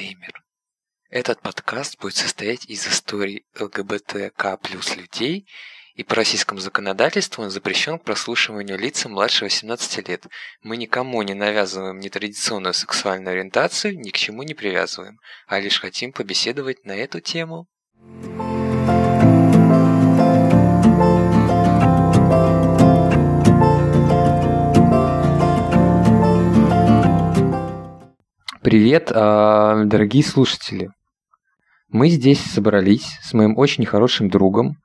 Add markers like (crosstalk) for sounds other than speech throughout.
Дисклеймер. Этот подкаст будет состоять из историй ЛГБТК плюс людей, и по российскому законодательству он запрещен к прослушиванию лицам младше 18 лет. Мы никому не навязываем нетрадиционную сексуальную ориентацию, ни к чему не привязываем, а лишь хотим побеседовать на эту тему. Привет, а, дорогие слушатели. Мы здесь собрались с моим очень хорошим другом,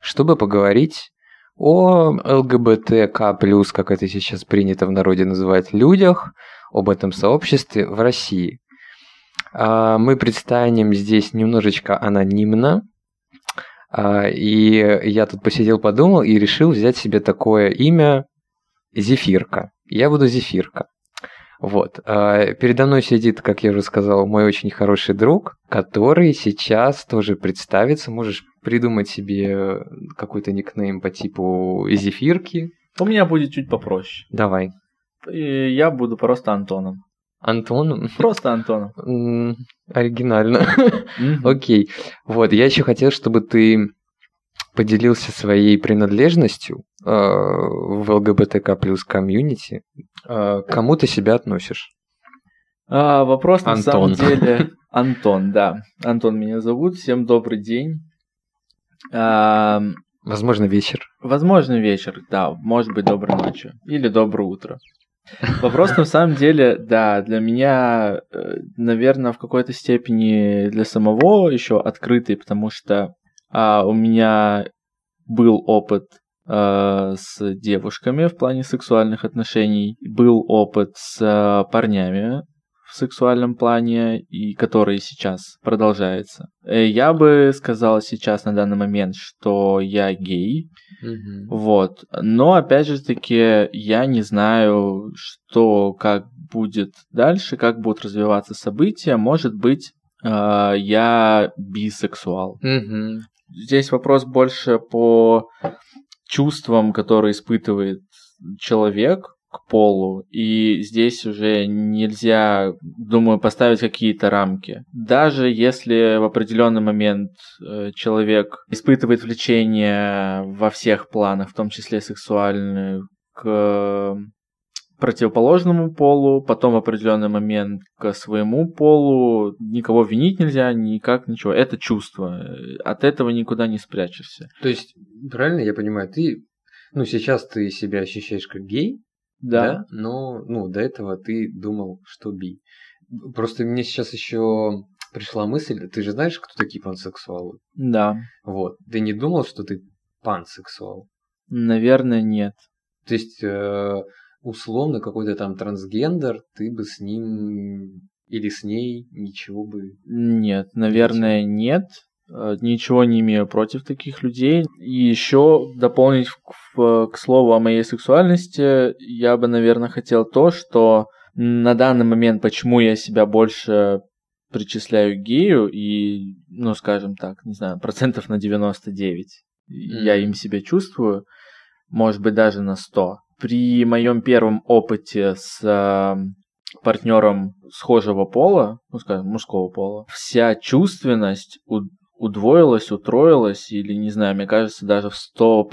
чтобы поговорить о ЛГБТК+, как это сейчас принято в народе называть, людях, об этом сообществе в России. А, мы предстанем здесь немножечко анонимно, а, и я тут посидел, подумал и решил взять себе такое имя Зефирка. Я буду Зефирка. Вот. А, передо мной сидит, как я уже сказал, мой очень хороший друг, который сейчас тоже представится. Можешь придумать себе какой-то никнейм по типу Зефирки. У меня будет чуть попроще. Давай. И я буду просто Антоном. Антоном? Просто Антоном. Оригинально. (laughs) Окей. Вот, я еще хотел, чтобы ты поделился своей принадлежностью э, в ЛГБТК плюс комьюнити. Э, кому ты себя относишь? А, вопрос Антон. на самом деле... (laughs) Антон, да. Антон меня зовут. Всем добрый день. А, возможно, вечер. Возможно, вечер, да. Может быть, доброй ночи. Или доброе утро. Вопрос на самом деле, да, для меня, э, наверное, в какой-то степени для самого еще открытый, потому что а, у меня был опыт а, с девушками в плане сексуальных отношений, был опыт с а, парнями в сексуальном плане, и который сейчас продолжается. Э, я бы сказал сейчас на данный момент, что я гей, mm-hmm. вот. Но опять же таки я не знаю, что как будет дальше, как будут развиваться события. Может быть, я бисексуал. Mm-hmm здесь вопрос больше по чувствам, которые испытывает человек к полу, и здесь уже нельзя, думаю, поставить какие-то рамки. Даже если в определенный момент э, человек испытывает влечение во всех планах, в том числе сексуальное, к противоположному полу, потом в определенный момент к своему полу. Никого винить нельзя, никак ничего. Это чувство. От этого никуда не спрячешься. То есть, правильно я понимаю, ты, ну, сейчас ты себя ощущаешь как гей, да, да но, ну, до этого ты думал, что би. Просто мне сейчас еще пришла мысль, ты же знаешь, кто такие пансексуалы? Да. Вот. Ты не думал, что ты пансексуал? Наверное, нет. То есть, э, условно какой-то там трансгендер, ты бы с ним или с ней ничего бы... Нет, наверное, нет. Э, ничего не имею против таких людей. И еще дополнить к, к слову о моей сексуальности, я бы, наверное, хотел то, что на данный момент, почему я себя больше причисляю к гею, и, ну, скажем так, не знаю, процентов на 99 mm. я им себя чувствую, может быть, даже на 100 при моем первом опыте с э, партнером схожего пола, ну скажем, мужского пола, вся чувственность у, удвоилась, утроилась, или не знаю, мне кажется, даже в сто,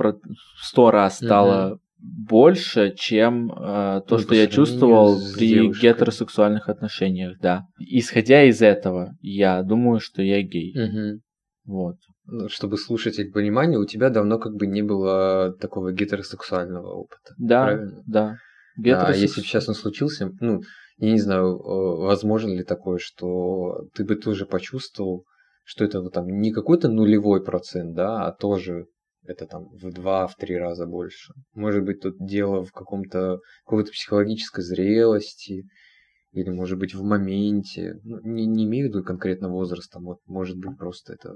сто раз стало mm больше, чем э, то, ну, что я чувствовал при девушкой. гетеросексуальных отношениях, да. Исходя из этого, я думаю, что я гей. mm Вот. Ну, чтобы слушатель понимания, у тебя давно как бы не было такого гетеросексуального опыта. Да, правильно? да. Гетеросекс... А если бы сейчас он случился, ну, я не знаю, возможно ли такое, что ты бы тоже почувствовал, что это там не какой-то нулевой процент, да, а тоже это там в два, в три раза больше. Может быть, тут дело в каком-то какой-то психологической зрелости, или, может быть, в моменте. Ну, не, не имею в виду конкретно возраста, вот, может быть, просто это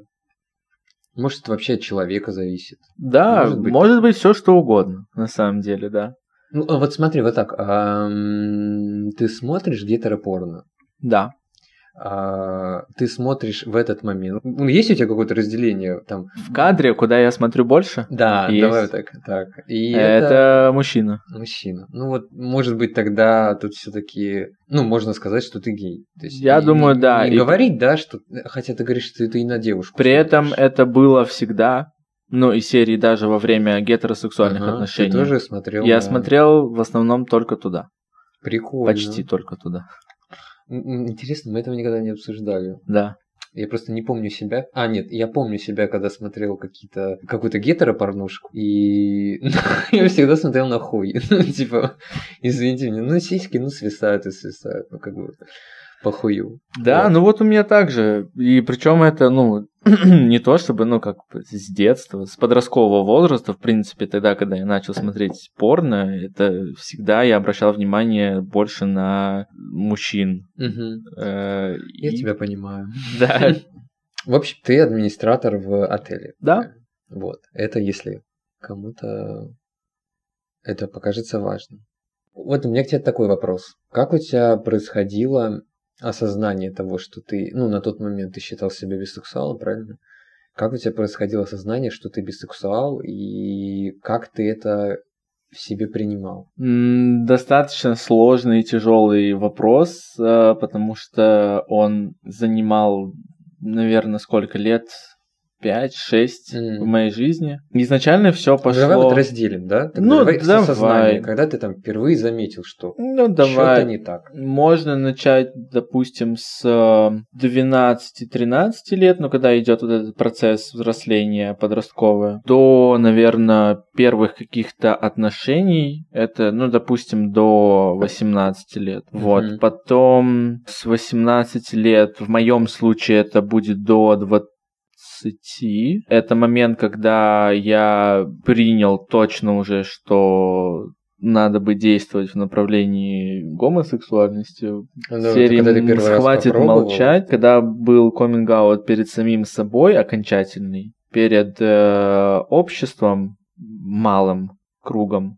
может, это вообще от человека зависит. Да, может быть, может быть все что угодно, на самом деле, да. Ну, а вот смотри, вот так. Ты смотришь гетеропорно? Да. А, ты смотришь в этот момент. Ну, есть у тебя какое-то разделение там? В кадре, куда я смотрю больше? Да, Есть. давай вот так. так. И это... мужчина. мужчина. Ну вот, может быть, тогда тут все-таки, ну, можно сказать, что ты гей. То есть Я не- думаю, не- да, Не и- говорить, да, что, хотя ты говоришь, что ты и на девушку. При этом смотришь. это было всегда, ну, и серии даже во время гетеросексуальных Ага, отношений. Ты тоже смотрел? Я на- смотрел в основном только туда. Прикольно. Почти только туда. Интересно, мы этого никогда не обсуждали. Да. Я просто не помню себя. А, нет, я помню себя, когда смотрел какие-то какую-то гетеропорнушку. И (laughs) я всегда смотрел на хуй. (laughs) Ну, типа, извините меня, ну сиськи, ну свисают и свисают. Ну, как бы по хую. Да, Вот. ну вот у меня также. И причем это, ну, (clears throat) не то чтобы, ну, как с детства, с подросткового возраста, в принципе, тогда, когда я начал смотреть порно, это всегда я обращал внимание больше на мужчин. Э, Я и- тебя понимаю. (laughs) Да. В общем, ты администратор в отеле. Да. Вот. Это если кому-то это покажется важным. Вот у меня к тебе такой вопрос. Как у тебя происходило осознание того, что ты, ну, на тот момент ты считал себя бисексуалом, правильно? Как у тебя происходило осознание, что ты бисексуал, и как ты это в себе принимал? Достаточно сложный и тяжелый вопрос, э, потому что он занимал, наверное, сколько лет? 5-6 М. в моей жизни. Изначально все пошло... Давай вот разделим, да? Тогда Ну, давай давай. когда ты там впервые заметил, что Ну, что-то давай. не так. Можно начать, допустим, с э, 12-13 лет, ну, когда идет вот этот процесс взросления подросткового, до, наверное, первых каких-то отношений, это, ну, допустим, до 18 лет. Вот. Мгм. Потом с 18 лет, в моем случае, это будет до 20 это момент, когда я принял точно уже, что надо бы действовать в направлении гомосексуальности. В серии раз «Хватит молчать», когда был коминг-аут перед самим собой окончательный, перед э, обществом, малым кругом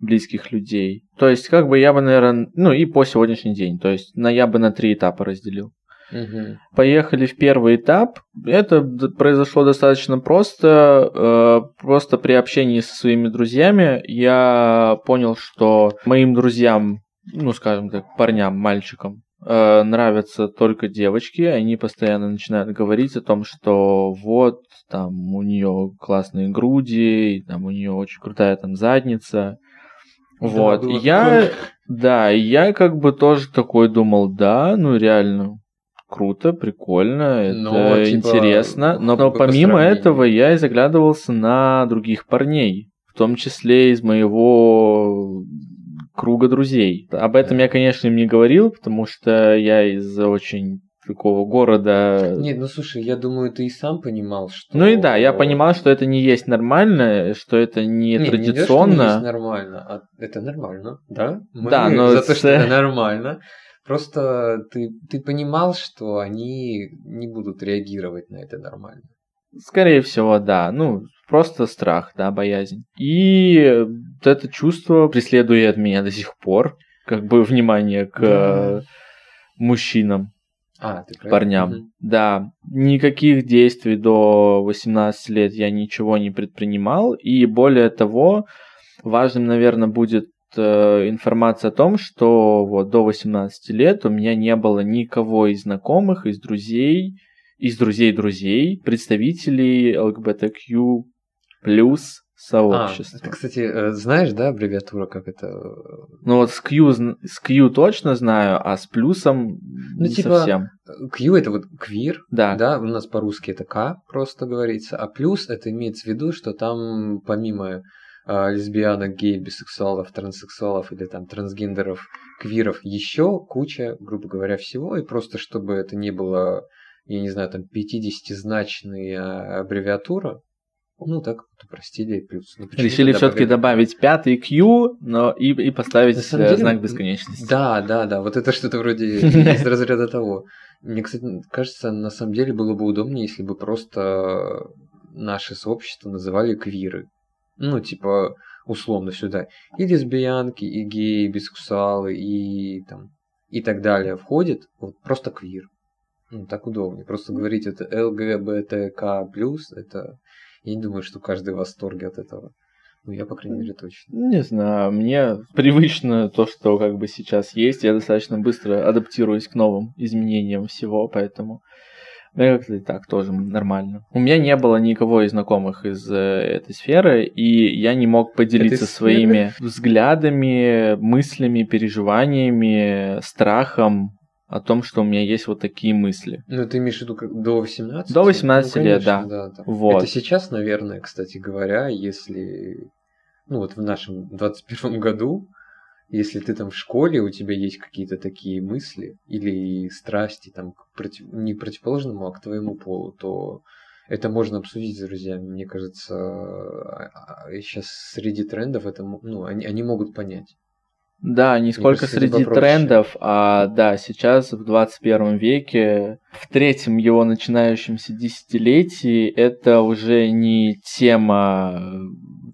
близких людей. То есть, как бы я бы, наверное, ну и по сегодняшний день, то есть на, я бы на три этапа разделил. Мгм. Поехали в первый этап. Это произошло достаточно просто. э, Просто при общении со своими друзьями я понял, что моим друзьям, ну скажем так, парням, мальчикам, э, нравятся только девочки. Они постоянно начинают говорить о том, что вот там у нее классные груди, и там у нее очень крутая там задница. Вот. было И я, да, я как бы тоже такой думал, да, ну реально, круто, прикольно, это Но, типа, интересно. Но, но по помимо этого я и заглядывался на других парней, в том числе из моего круга друзей. Об этом Да. я, конечно, им не говорил, потому что я из очень такого города. Нет, ну слушай, я думаю, ты и сам понимал, что... Ну и да, я понимал, что это не есть нормально, что это не, Не, не то, что не традиционно. есть нормально, а это нормально, да? Мы Да, но за то, что это нормально. Просто ты, ты понимал, что они не будут реагировать на это нормально. Скорее всего, да. Ну, просто страх, да, боязнь. И это чувство преследует меня до сих пор. Как бы внимание к Да. э, мужчинам, А, ты про- парням. Мгм. Да. Никаких действий до 18 лет я ничего не предпринимал. И более того, важным, наверное, будет э, информация о том, что вот до 18 лет у меня не было никого из знакомых, из друзей, из друзей друзей, представителей ЛГБТQ плюс А, сообщества. ты, кстати, э, знаешь, да, аббревиатура, как это... Ну вот с Q, с Q точно знаю, а с плюсом Ну, не типа, совсем. Q это вот квир, Да. да, у нас по-русски это К просто говорится, а плюс это имеется в виду, что там помимо а, лесбиянок, геев, бисексуалов, транссексуалов или там трансгендеров, квиров, еще куча, грубо говоря, всего, и просто чтобы это не было, я не знаю, там 50-значная аббревиатура, ну так вот упростили плюс. Ну, Решили все-таки добавить пятый Q, но и, и поставить э, деле, знак бесконечности. Да, да, да, вот это что-то вроде (laughs) из разряда того. Мне, кстати, кажется, на самом деле было бы удобнее, если бы просто наше сообщество называли квиры. Ну, типа, условно сюда. И лесбиянки, и геи, и бисексуалы, и там и так далее входит. Вот просто квир. Ну, так удобнее. Просто говорить это ЛГБТК+, это... Я не думаю, что каждый в восторге от этого. Ну, я, по крайней мере, точно. Не знаю, мне привычно то, что как бы сейчас есть. Я достаточно быстро адаптируюсь к новым изменениям всего, поэтому мне как-то и так тоже нормально. У меня не было никого из знакомых из э, этой сферы, и я не мог поделиться своими взглядами, мыслями, переживаниями, страхом о том, что у меня есть вот такие мысли. Ну, ты имеешь в виду как до 18? До 18 ну, лет, да. да, да. Вот. Это сейчас, наверное, кстати говоря, если, ну вот в нашем 21 году, если ты там в школе, у тебя есть какие-то такие мысли или страсти там к против... не противоположному, а к твоему полу, то это можно обсудить с друзьями. Мне кажется, сейчас а, а, среди трендов это, ну, они, они могут понять. Да, не сколько среди трендов, а да, сейчас в 21 веке, в третьем его начинающемся десятилетии, это уже не тема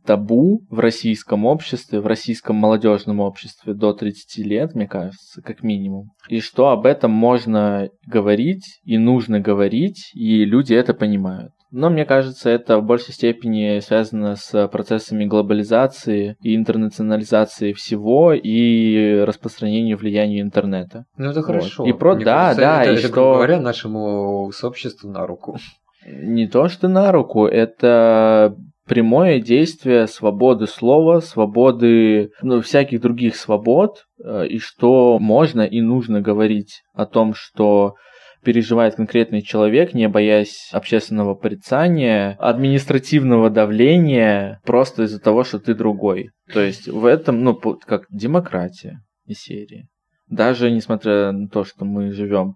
табу в российском обществе, в российском молодежном обществе до 30 лет, мне кажется, как минимум. И что об этом можно говорить и нужно говорить, и люди это понимают. Но мне кажется, это в большей степени связано с процессами глобализации и интернационализации всего и распространению влияния интернета. Ну это хорошо. И про мне да, кажется, да, это, и это, что говоря нашему сообществу на руку. Не то, что на руку, это прямое действие свободы слова, свободы, ну, всяких других свобод, э, и что можно и нужно говорить о том, что переживает конкретный человек, не боясь общественного порицания, административного давления, просто из-за того, что ты другой. То есть в этом, ну, как демократия из серии. Даже несмотря на то, что мы живем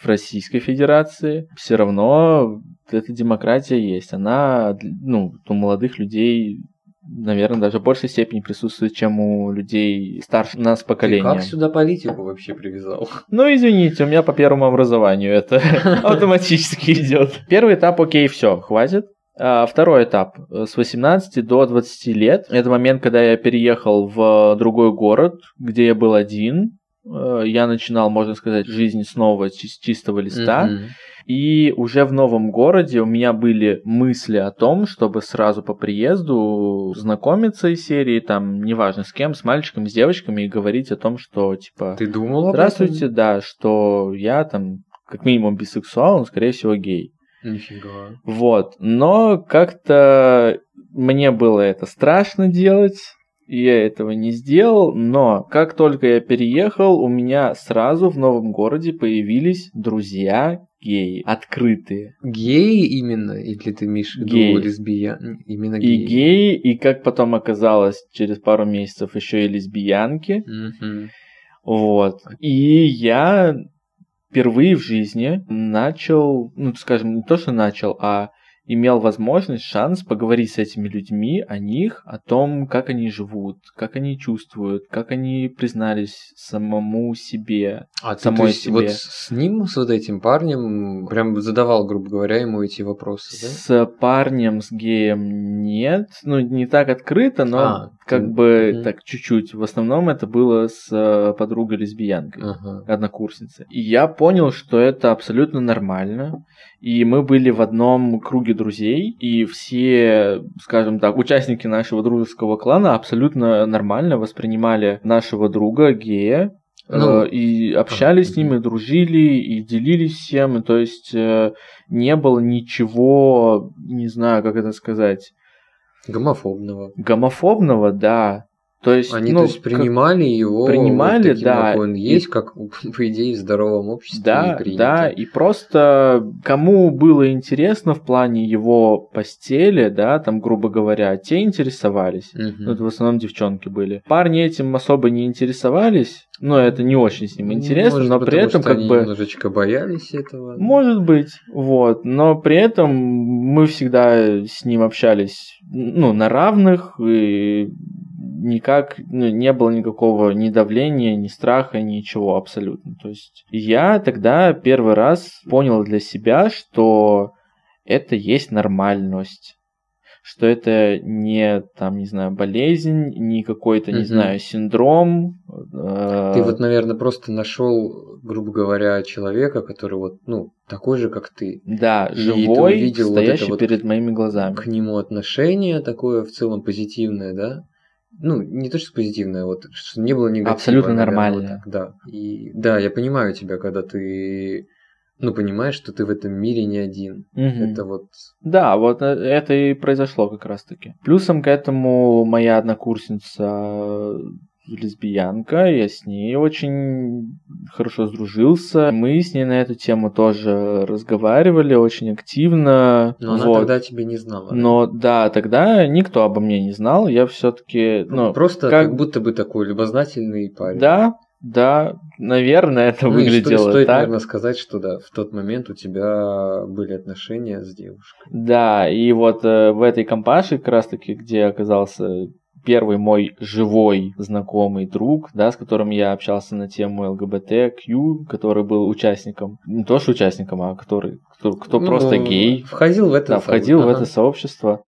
в Российской Федерации, все равно эта демократия есть. Она, ну, у молодых людей наверное, даже в большей степени присутствует, чем у людей старше нас поколения. Ты как сюда политику вообще привязал? (laughs) Ну, извините, у меня по первому образованию это (laughs) автоматически идет. Первый этап, окей, все, хватит. А второй этап с 18 до 20 лет. Это момент, когда я переехал в другой город, где я был один. Э, я начинал, можно сказать, жизнь снова с чистого листа. Mm-hmm. И уже в новом городе у меня были мысли о том, чтобы сразу по приезду знакомиться из серии, там, неважно с кем, с мальчиком, с девочками, и говорить о том, что, типа... Ты думал об Здравствуйте, этом? да, что я там, как минимум, бисексуал, но, скорее всего, гей. Нифига. Вот. Но как-то мне было это страшно делать, и я этого не сделал, но как только я переехал, у меня сразу в новом городе появились друзья геи, открытые. Геи именно? Или ты имеешь в виду геи. лесбиян? Именно геи. И геи, и как потом оказалось, через пару месяцев еще и лесбиянки. Угу. Вот. И я впервые в жизни начал, ну, скажем, не то, что начал, а имел возможность, шанс поговорить с этими людьми о них, о том, как они живут, как они чувствуют, как они признались самому себе, а самой ты, есть, себе. Вот с ним, с вот этим парнем, прям задавал, грубо говоря, ему эти вопросы, да? С парнем, с геем нет, ну не так открыто, но а, как ты... бы угу. так чуть-чуть. В основном это было с э, подругой лесбиянкой, ага. однокурсницей. И я понял, что это абсолютно нормально. И мы были в одном круге друзей, и все, скажем так, участники нашего дружеского клана абсолютно нормально воспринимали нашего друга гея, ну, э, и общались с ними, дружили и делились всем, и, то есть э, не было ничего, не знаю, как это сказать. Гомофобного. Гомофобного, да. То есть, Они, ну, то есть, принимали его принимали, вот таким, да, как он есть, и... как, по идее, в здоровом обществе Да, да, и просто кому было интересно в плане его постели, да, там, грубо говоря, те интересовались. Угу. Ну, это в основном девчонки были. Парни этим особо не интересовались, но это не очень с ним интересно, Может, но при этом как бы... немножечко боялись этого. Может быть, вот. Но при этом мы всегда с ним общались, ну, на равных, и никак ну, не было никакого ни давления, ни страха, ничего абсолютно. То есть я тогда первый раз понял для себя, что это есть нормальность что это не, там, не знаю, болезнь, не какой-то, не знаю, синдром. э, Ты вот, наверное, просто нашел, грубо говоря, человека, который вот, ну, такой же, как ты. Да, и ты живой, увидел вот это стоящий вот перед моими глазами. К нему отношение такое в целом позитивное, да? Ну, не то, что позитивное, вот, что не было негатива. Абсолютно наверное, нормальное. вот так, да. И да, я понимаю тебя, когда ты, ну, понимаешь, что ты в этом мире не один. Мгм. Это вот Да, вот э, это и произошло как раз-таки. Плюсом к этому моя однокурсница лесбиянка, я с ней очень хорошо сдружился. Мы с ней на эту тему тоже разговаривали очень активно. Но она Вот. тогда тебя не знала. Но да, тогда никто обо мне не знал. Я все-таки, ну, Просто как- как... будто бы такой любознательный парень. да, да, наверное, это Ну, выглядело сто- стоит, так. наверное, сказать, что да, в тот момент у тебя были отношения с девушкой. Да, и вот э, в этой компаше как раз-таки, где оказался первый мой живой знакомый друг, да, с которым я общался на тему ЛГБТQ, который был участником, не то что участником, а который, кто, кто Ну, просто гей, Входил в это. да, входил в это сообщество.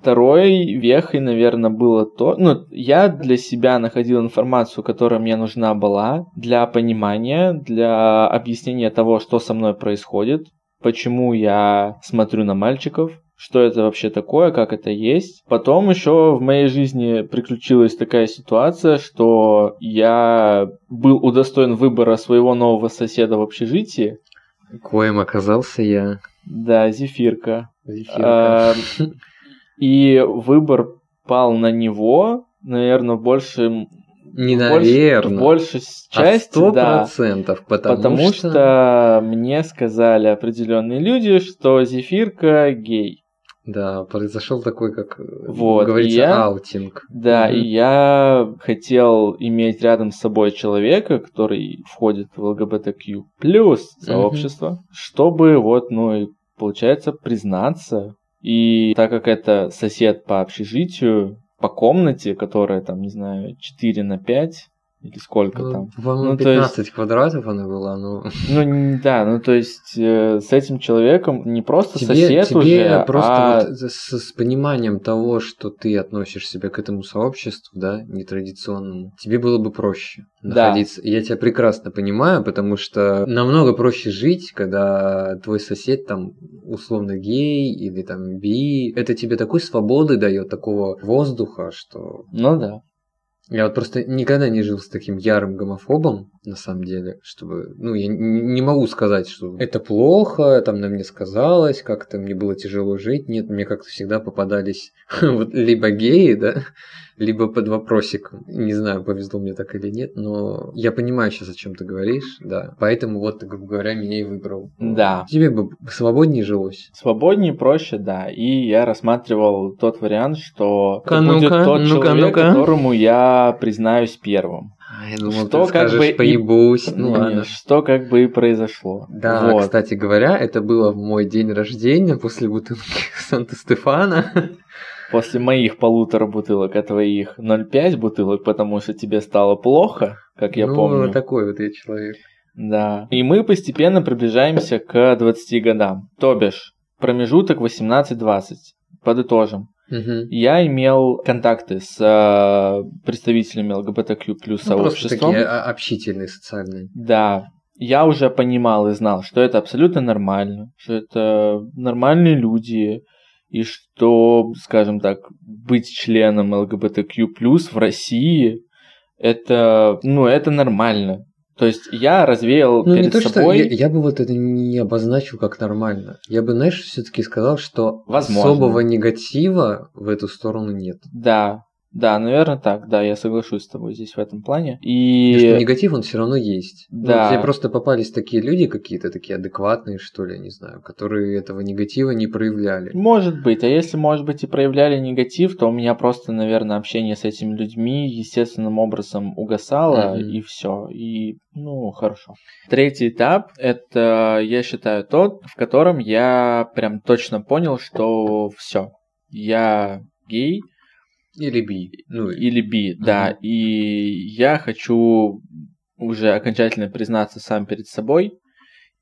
Второй вехой, наверное, было то, ну, я для себя находил информацию, которая мне нужна была для понимания, для объяснения того, что со мной происходит, почему я смотрю на мальчиков, что это вообще такое, как это есть. Потом еще в моей жизни приключилась такая ситуация, что я был удостоен выбора своего нового соседа в общежитии. Коим оказался я. Да, Зефирка. Зефирка. А, (laughs) И выбор пал на него, наверное, больше, Не больше, наверное. больше с а части, сто да. процентов, потому, Потому что... мне сказали определенные люди, что Зефирка гей. Да, произошел такой, как э, Вот, говорится, я- аутинг. Да, Мгм. и я хотел иметь рядом с собой человека, который входит в ЛГБТQ плюс сообщество, чтобы вот, ну и получается признаться. И так как это сосед по общежитию, по комнате, которая там, не знаю, 4 на 5 или сколько Ну, там. По-моему, Ну, то есть- 15 квадратов она была, ну... Ну, да, ну то есть э, с этим человеком не просто Тебе, сосед тебе уже, просто а вот с, с пониманием того, что ты относишь себя к этому сообществу, да, нетрадиционному, тебе было бы проще Да. находиться. Я тебя прекрасно понимаю, потому что намного проще жить, когда твой сосед там условно гей или там би. Это тебе такой свободы дает, такого воздуха, что ну да. Я вот просто никогда не жил с таким ярым гомофобом, на самом деле, чтобы, ну, я не могу сказать, что это плохо, там на мне сказалось, как-то мне было тяжело жить. Нет, мне как-то всегда попадались (laughs) вот либо геи, да, либо под вопросиком. Не знаю, повезло мне так или нет, но я понимаю сейчас, о чем ты говоришь, да. Поэтому вот грубо говоря, меня и выбрал. Да. Тебе бы свободнее жилось. Свободнее, проще, да. И я рассматривал тот вариант, что это будет тот ну-ка, человек, ну-ка. которому я признаюсь первым. А, Я думал, Что ты как скажешь, бы и- поебусь. Ну Не, ладно. Что как бы и произошло. Да, Вот. кстати говоря, это было в мой день рождения после бутылки (laughs) Санта-Стефана. После моих полутора бутылок, а твоих 0,5 бутылок, потому что тебе стало плохо, как я ну, помню. такой вот я человек. Да. И мы постепенно приближаемся к 20 годам. То бишь, промежуток 18-20. Подытожим. Мгм. Я имел контакты с э, представителями ЛГБТQ плюс Ну, просто сообществом. такие а, общительные, социальные. Да, я уже понимал и знал, что это абсолютно нормально, что это нормальные люди, и что, скажем так, быть членом ЛГБТQ в России, это, ну, это нормально. То есть я развеял Ну, не перед то, что собой... я, я бы вот это не обозначил как нормально. Я бы, знаешь, все-таки сказал, что Возможно. особого негатива в эту сторону нет. Да, да, наверное так, да, я соглашусь с тобой здесь в этом плане. Потому что И негатив, он все равно есть. Ну, Да. тебе просто попались такие люди какие-то, такие адекватные, что ли, я не знаю, которые этого негатива не проявляли. Может быть, а если, может быть, и проявляли негатив, то у меня просто, наверное, общение с этими людьми естественным образом угасало, Мгм. и все. И, ну, хорошо. Третий этап это, я считаю, тот, в котором я прям точно понял, что все. Я гей Или би. Ну, или би, да. И я хочу уже окончательно признаться сам перед собой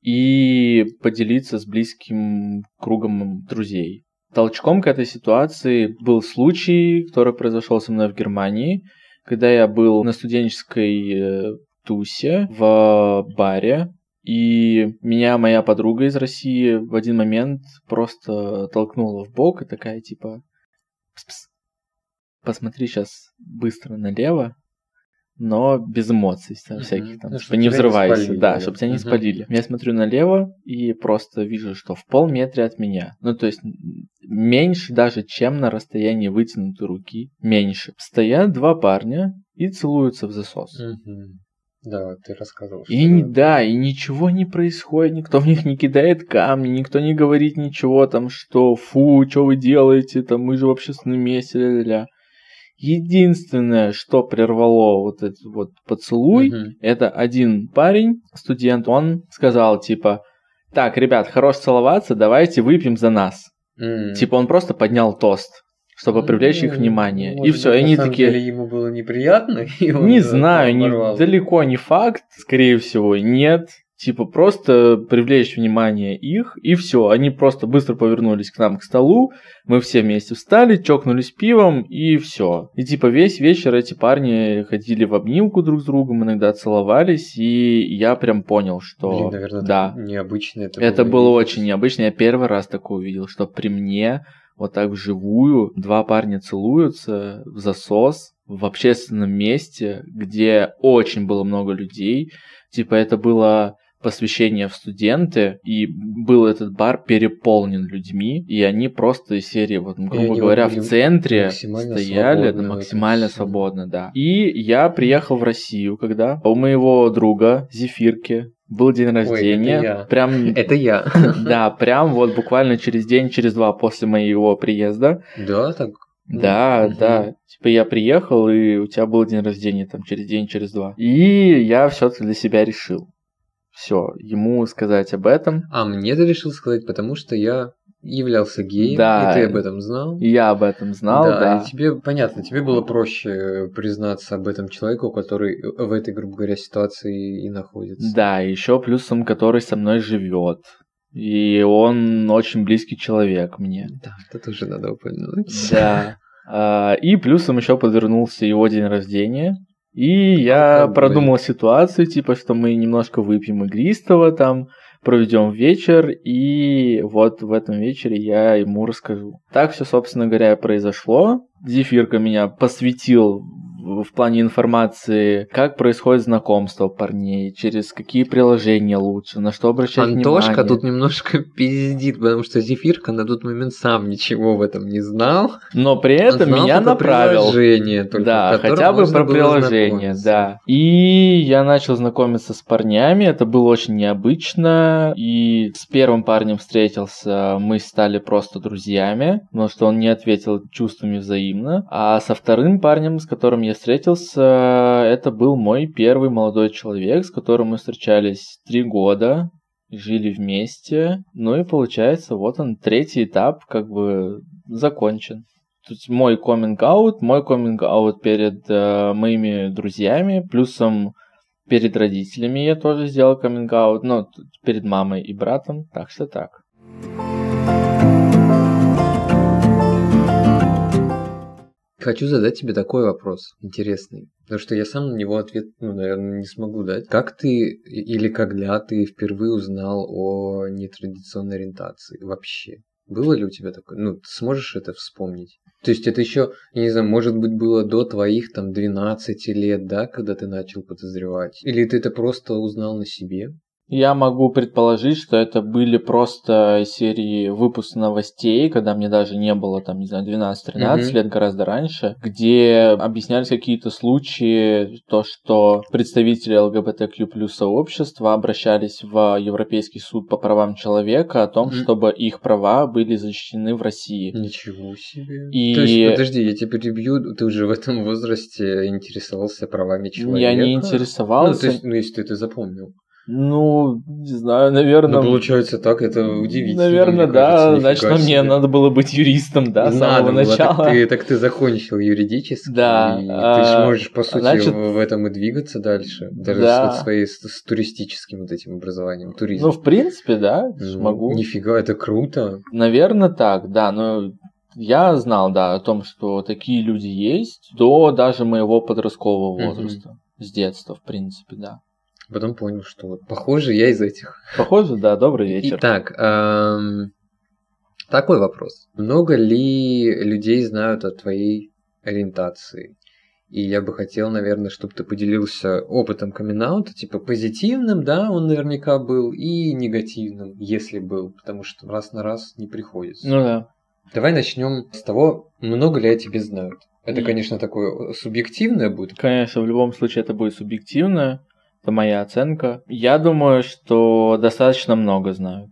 и поделиться с близким кругом друзей. толчком к этой ситуации был случай, который произошел со мной в Германии, когда я был на студенческой э, тусе в баре, и меня моя подруга из России в один момент просто толкнула в бок и такая типа Пс-пс. Посмотри сейчас быстро налево, но без эмоций там, всяких там, ну, типа не взрывайся, спалили, да, чтобы тебя не спалили. Я смотрю налево и просто вижу, что в полметре от меня, ну то есть меньше даже, чем на расстоянии вытянутой руки, меньше, стоят два парня и целуются в засос. Да, ты рассказывал. И что да, и ничего не происходит, никто в них не кидает камни, никто не говорит ничего там, что фу, что вы делаете, там мы же в общественном месте, ля-ля-ля. Единственное, что прервало вот этот вот поцелуй, угу. это один парень, студент, он сказал типа, так, ребят, хорош целоваться, давайте выпьем за нас. Mm. Типа он просто поднял тост чтобы привлечь их внимание. Может, и все, и они такие. Деле ему было неприятно. (laughs) И он не знаю, не, далеко не факт, скорее всего, нет. Типа просто привлечь внимание их, и все. Они просто быстро повернулись к нам к столу, мы все вместе встали, чокнулись пивом, и все. И типа весь вечер эти парни ходили в обнимку друг с другом, иногда целовались, и я прям понял, что... Блин, наверное, да. необычно это, это было. было очень необычно. Я первый раз такое увидел, что при мне вот так вживую два парня целуются в засос в общественном месте, где очень было много людей. Типа это было посвящение в студенты, и был этот бар переполнен людьми, и они просто из серии, вот, грубо говоря, в центре стояли да, максимально свободно, да. И я приехал в Россию, когда у моего друга Зефирки был день рождения. Ой, это я. Прям... (laughs) Это я. (laughs) Да, прям вот буквально через день, через два после моего приезда. Да, так да, угу. да. Типа я приехал, и у тебя был день рождения там через день, через два. И я все-таки для себя решил все, ему сказать об этом. А мне ты решил сказать, потому что я являлся геем, да, и ты об этом знал. Я об этом знал, да. да. И тебе, понятно, тебе было проще признаться об этом человеку, который в этой, грубо говоря, ситуации и находится. Да, еще плюсом, который со мной живет. И он очень близкий человек мне. Да, это тоже надо упомянуть. Да. (laughs) А, и плюсом еще подвернулся его день рождения. И я а продумал бы. ситуацию, типа, что мы немножко выпьем игристого там, проведем вечер, и вот в этом вечере я ему расскажу. Так все, собственно говоря, произошло. Зефирка меня посвятил в плане информации, как происходит знакомство парней, через какие приложения лучше, на что обращать Антошка внимание. тут немножко (laughs) пиздит, потому что Зефирка на тот момент сам ничего в этом не знал. Но при этом знал меня направил. Приложение, только, да, хотя бы про приложение, да. И я начал знакомиться с парнями, это было очень необычно. И с первым парнем встретился, мы стали просто друзьями, потому что он не ответил чувствами взаимно. А со вторым парнем, с которым я встретился, это был мой первый молодой человек, с которым мы встречались три года, жили вместе. Ну и получается, вот он, третий этап как бы закончен. Тут мой коминг-аут, мой коминг-аут перед э, моими друзьями, плюсом перед родителями я тоже сделал коминг-аут, ну, перед мамой и братом, так что так. Хочу задать тебе такой вопрос интересный, потому что я сам на него ответ, ну, наверное, не смогу дать. Как ты или когда ты впервые узнал о нетрадиционной ориентации вообще? Было ли у тебя такое? Ну, ты сможешь это вспомнить? То есть это еще, я не знаю, может быть, было до твоих там 12 лет, да, когда ты начал подозревать? Или ты это просто узнал на себе? Я могу предположить, что это были просто серии выпуск новостей, когда мне даже не было, там, не знаю, 12-13 mm-hmm. лет, гораздо раньше, где объяснялись какие-то случаи, то, что представители ЛГБТQ плюс сообщества обращались в Европейский суд по правам человека о том, mm-hmm. чтобы их права были защищены в России. Ничего себе. И... То есть, подожди, я тебя перебью, ты уже в этом возрасте интересовался правами человека? Я не интересовался. Ну, то есть, ну, если ты это запомнил. Ну, не знаю, наверное... Ну, получается так, это удивительно. Наверное, да. кажется, Значит, нифига мне надо было быть юристом, да, с Надо самого было, начала. Так ты, так ты закончил юридически, Да, и ты а, же можешь, по сути, значит- в этом и двигаться дальше. Даже Да. с, своей, с, с туристическим вот этим образованием, туризм. Ну, в принципе, да, Ну, могу. Нифига, это круто. Наверное, так, да, но я знал, да, о том, что такие люди есть до даже моего подросткового возраста. С детства, в принципе, да. Потом понял, что вот, похоже, я из этих. Похоже, да, добрый вечер. Итак, эм, такой вопрос. Много ли людей знают о твоей ориентации? И я бы хотел, наверное, чтобы ты поделился опытом камин типа позитивным, да, он наверняка был, и негативным, если был, потому что раз на раз не приходится. Ну да. Давай начнем с того, много ли о тебе знают. Это, конечно, такое субъективное будет. Конечно, в любом случае это будет субъективно. Это моя оценка. Я думаю, что достаточно много знают.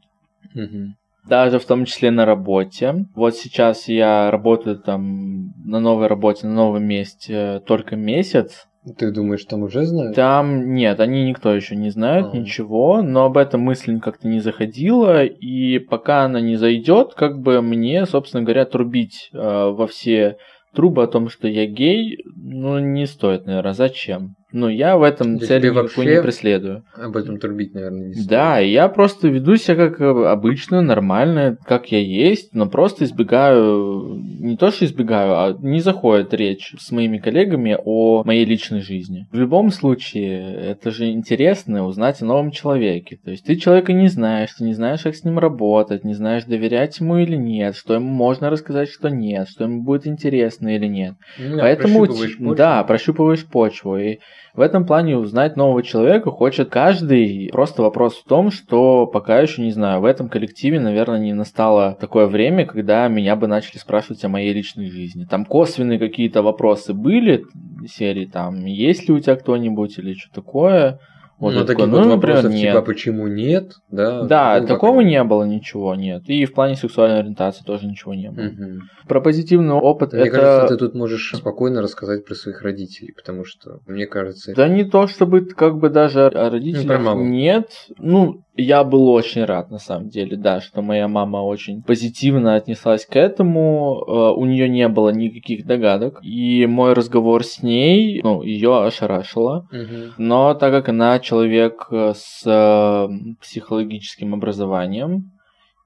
Мгм. Даже в том числе на работе. Вот сейчас я работаю там на новой работе, на новом месте только месяц. Ты думаешь, там уже знают? Там нет, они никто еще не знает Ага. ничего, но об этом мысль как-то не заходила, и пока она не зайдет, как бы мне, собственно говоря, трубить э, во все трубы о том, что я гей, ну не стоит, наверное, зачем? Ну я в этом Да цели тебе никакой вообще не преследую. Об этом трубить, наверное, не стоит. Да, я просто веду себя как э, обычно, нормально, как я есть, но просто избегаю, не то что избегаю, а не заходит речь с моими коллегами о моей личной жизни. В любом случае, это же интересно узнать о новом человеке. То есть ты человека не знаешь, ты не знаешь, как с ним работать, не знаешь, доверять ему или нет, что ему можно рассказать, что нет, что ему будет интересно или нет. Ну, Поэтому, прощупываешь почву. да, прощупываешь почву. И в этом плане узнать нового человека хочет каждый. Просто вопрос в том, что пока еще не знаю, в этом коллективе, наверное, не настало такое время, когда меня бы начали спрашивать о моей личной жизни. Там косвенные какие-то вопросы были, серии там, есть ли у тебя кто-нибудь или что такое. Вот ну, таких такой, вот ну, например, вопросов, нет. типа, почему нет, да? Да, ну, такого пока не было ничего, нет. И в плане сексуальной ориентации тоже ничего не было. Мгм. Про позитивный опыт Мне это... кажется, ты тут можешь спокойно рассказать про своих родителей, потому что, мне кажется, Да не то, чтобы как бы даже о родителях Ну, нет. Ну, я был очень рад, на самом деле, да, что моя мама очень позитивно отнеслась к этому. Э, У нее не было никаких догадок. И мой разговор с ней, ну, ее ошарашило. Мгм. Но так как она человек э, с э, психологическим образованием,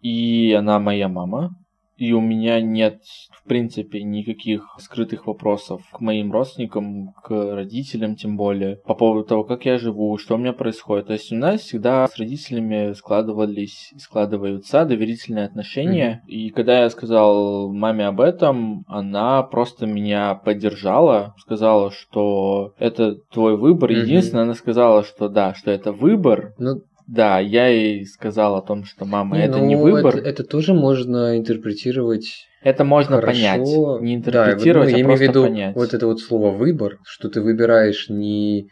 и она моя мама, и у меня нет, в принципе, никаких скрытых вопросов к моим родственникам, к родителям тем более, по поводу того, как я живу, что у меня происходит. То есть у нас всегда с родителями складывались, складываются доверительные отношения. И когда я сказал маме об этом, она просто меня поддержала, сказала, что это твой выбор. Мгм. Единственное, она сказала, что да, что это выбор, Ну, да, я ей сказал о том, что мама, не, это ну, не выбор. Это, это тоже можно интерпретировать Это можно хорошо. понять. Не Да, вот, интерпретировать, ну, а я имею в просто виду понять. вот это вот слово выбор, что ты выбираешь не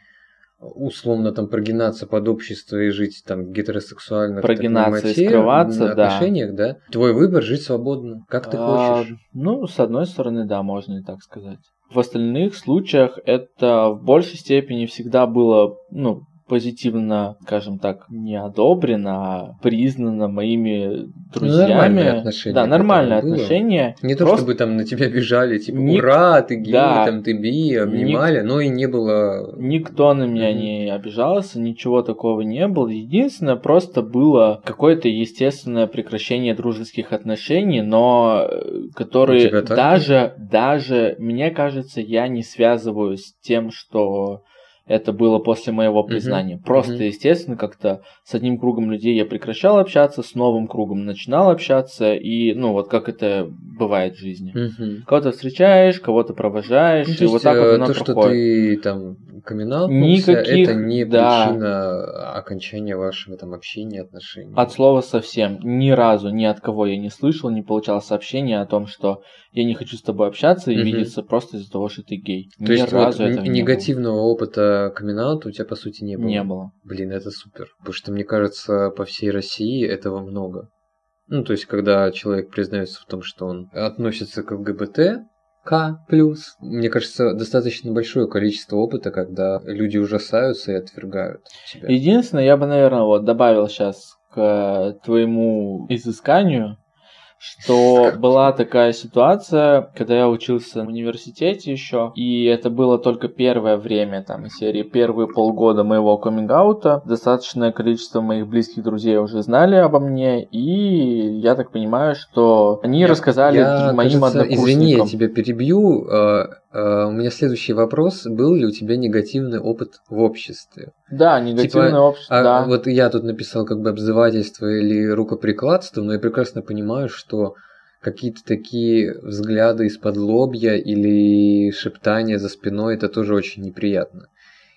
условно там прогинаться под общество и жить там гетеросексуально Прогинаться и материи, скрываться, да. отношениях, да. Твой выбор жить свободно, как ты А, хочешь. Ну, с одной стороны, да, можно и так сказать. В остальных случаях это в большей степени всегда было, ну, позитивно, скажем так, не одобрено, а признано моими друзьями. Ну, нормальные отношения Да, нормальные было. отношения. Не то, Просто- чтобы там на тебя бежали, типа, Ник- ура, ты гей, Да. там ты би, обнимали, но и не было... Никто на меня Мгм. не обижался, ничего такого не было. Единственное, просто было какое-то естественное прекращение дружеских отношений, но э, которые даже, даже, мне кажется, я не связываю с тем, что это было после моего признания. Просто, Мгм. естественно, как-то с одним кругом людей я прекращал общаться, с новым кругом начинал общаться, и, ну, вот как это бывает в жизни. Мгм. Кого-то встречаешь, кого-то провожаешь, Ну, и есть, вот так вот э, оно то, что проходит. ты там камин Никаких, это не да. причина окончания вашего там общения, отношений. От слова совсем. Ни разу ни от кого я не слышал, не получал сообщения о том, что я не хочу с тобой общаться и Мгм. видеться просто из-за того, что ты гей. То Ни есть вот разу н- этого не негативного опыта камин у тебя по сути не было. было. Не было. Блин, это супер. Потому что мне кажется, по всей России этого много. Ну, то есть, когда человек признается в том, что он относится к ЛГБТ, К плюс. Мне кажется, достаточно большое количество опыта, когда люди ужасаются и отвергают тебя. Единственное, я бы, наверное, вот добавил сейчас к твоему изысканию, что была такая ситуация, когда я учился в университете еще, и это было только первое время, там, из серии первые полгода моего каминг-аута. Достаточное количество моих близких друзей уже знали обо мне, и я так понимаю, что они Я- рассказали я, моим кажется, однокурсникам. Извини, я тебя перебью. Э, У меня следующий вопрос. Был ли у тебя негативный опыт в обществе? Да, негативное Типа, общество, А да. вот я тут написал как бы обзывательство или рукоприкладство, но я прекрасно понимаю, что какие-то такие взгляды из-под лобья или шептания за спиной, это тоже очень неприятно.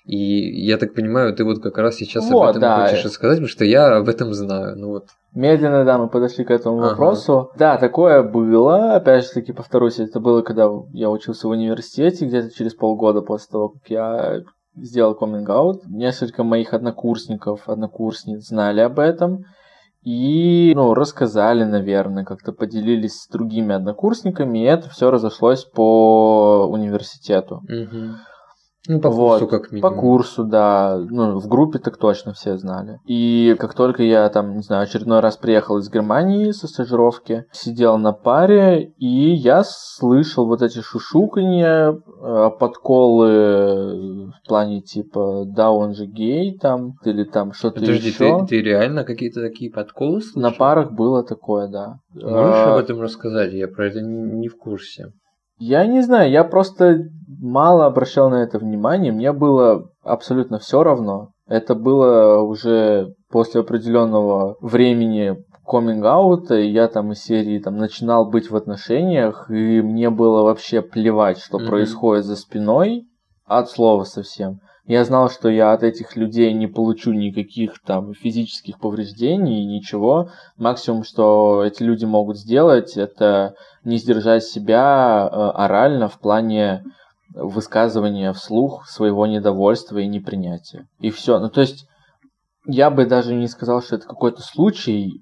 И я так понимаю, ты вот как раз сейчас об Вот, этом да. хочешь рассказать, потому что я об этом знаю. Ну вот. Медленно, да, мы подошли к этому Ага. вопросу. Да, такое было. Опять же таки, повторюсь, это было, когда я учился в университете, где-то через полгода после того, как я сделал коминг-аут. Несколько моих однокурсников, однокурсниц знали об этом. И, ну, рассказали, наверное, как-то поделились с другими однокурсниками, и это все разошлось по университету. Мгм. Ну, по Вот, курсу как минимум. По курсу, да. Ну, в группе так точно все знали. И как только я там, не знаю, очередной раз приехал из Германии со стажировки, сидел на паре, и я слышал вот эти шушуканья, э, подколы в плане типа, да, он же гей там, или там что-то Подожди, еще. ты, ты реально какие-то такие подколы слышал? На парах было такое, да. Можешь А, об этом рассказать? Я про это не не в курсе. Я не знаю, я просто мало обращал на это внимание, мне было абсолютно все равно. Это было уже после определенного времени коминг-аута, и я там из серии там начинал быть в отношениях, и мне было вообще плевать, что Мгм. происходит за спиной, от слова совсем. Я знал, что я от этих людей не получу никаких там физических повреждений, ничего. Максимум, что эти люди могут сделать, это не сдержать себя э, орально в плане высказывания вслух своего недовольства и непринятия. И все. Ну, то есть, я бы даже не сказал, что это какой-то случай,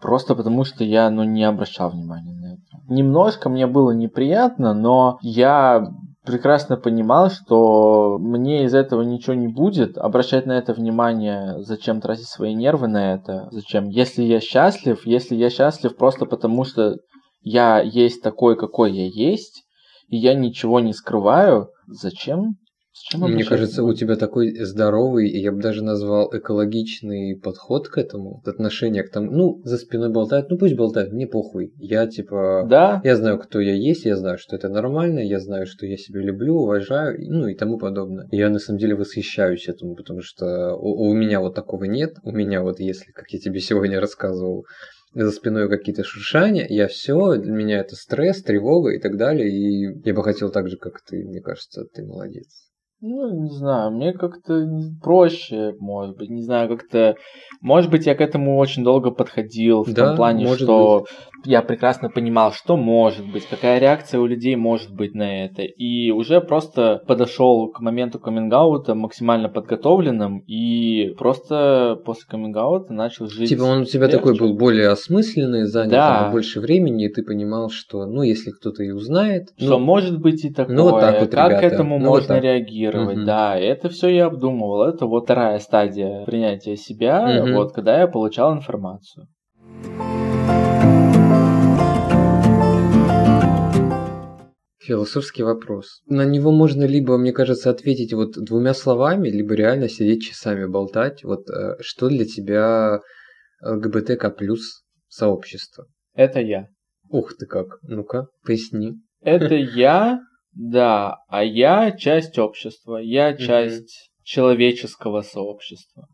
просто потому что я, ну, не обращал внимания на это. Немножко мне было неприятно, но я прекрасно понимал, что мне из этого ничего не будет. Обращать на это внимание, зачем тратить свои нервы на это? Зачем? Если я счастлив, если я счастлив просто потому, что я есть такой, какой я есть, и я ничего не скрываю, зачем? Мне кажется, у тебя такой здоровый, и я бы даже назвал экологичный подход к этому, отношение к тому, ну, за спиной болтают, ну пусть болтают, мне похуй. Я типа, Да, я знаю, кто я есть, я знаю, что это нормально, я знаю, что я себя люблю, уважаю, ну и тому подобное. Я на самом деле восхищаюсь этому, потому что у, у меня вот такого нет, у меня вот если, как я тебе (laughs) сегодня рассказывал, за спиной какие-то шуршания, я все, для меня это стресс, тревога и так далее, и я бы хотел так же, как ты, мне кажется, ты молодец. Ну, не знаю, мне как-то проще, может быть, не знаю, как-то... Может быть, я к этому очень долго подходил, в Да, том плане, что я прекрасно понимал, что может быть, какая реакция у людей может быть на это. И уже просто подошел к моменту каминг-аута максимально подготовленным, и просто после каминг-аута начал жить Типа он у тебя легче. такой был более осмысленный, занял Да. больше времени, и ты понимал, что, ну, если кто-то и узнает, Что ну, может быть и такое, ну, вот так вот, как ребята, к этому ну, вот можно так. реагировать, Мгм. да, это все я обдумывал, это вот вторая стадия принятия себя, Мгм. вот когда я получал информацию. философский вопрос. На него можно либо, мне кажется, ответить вот двумя словами, либо реально сидеть часами болтать. Вот э, что для тебя ЛГБТК плюс сообщество? Это я. Ух ты как, ну-ка, поясни. Это я, да, а я часть общества, я часть человеческого сообщества.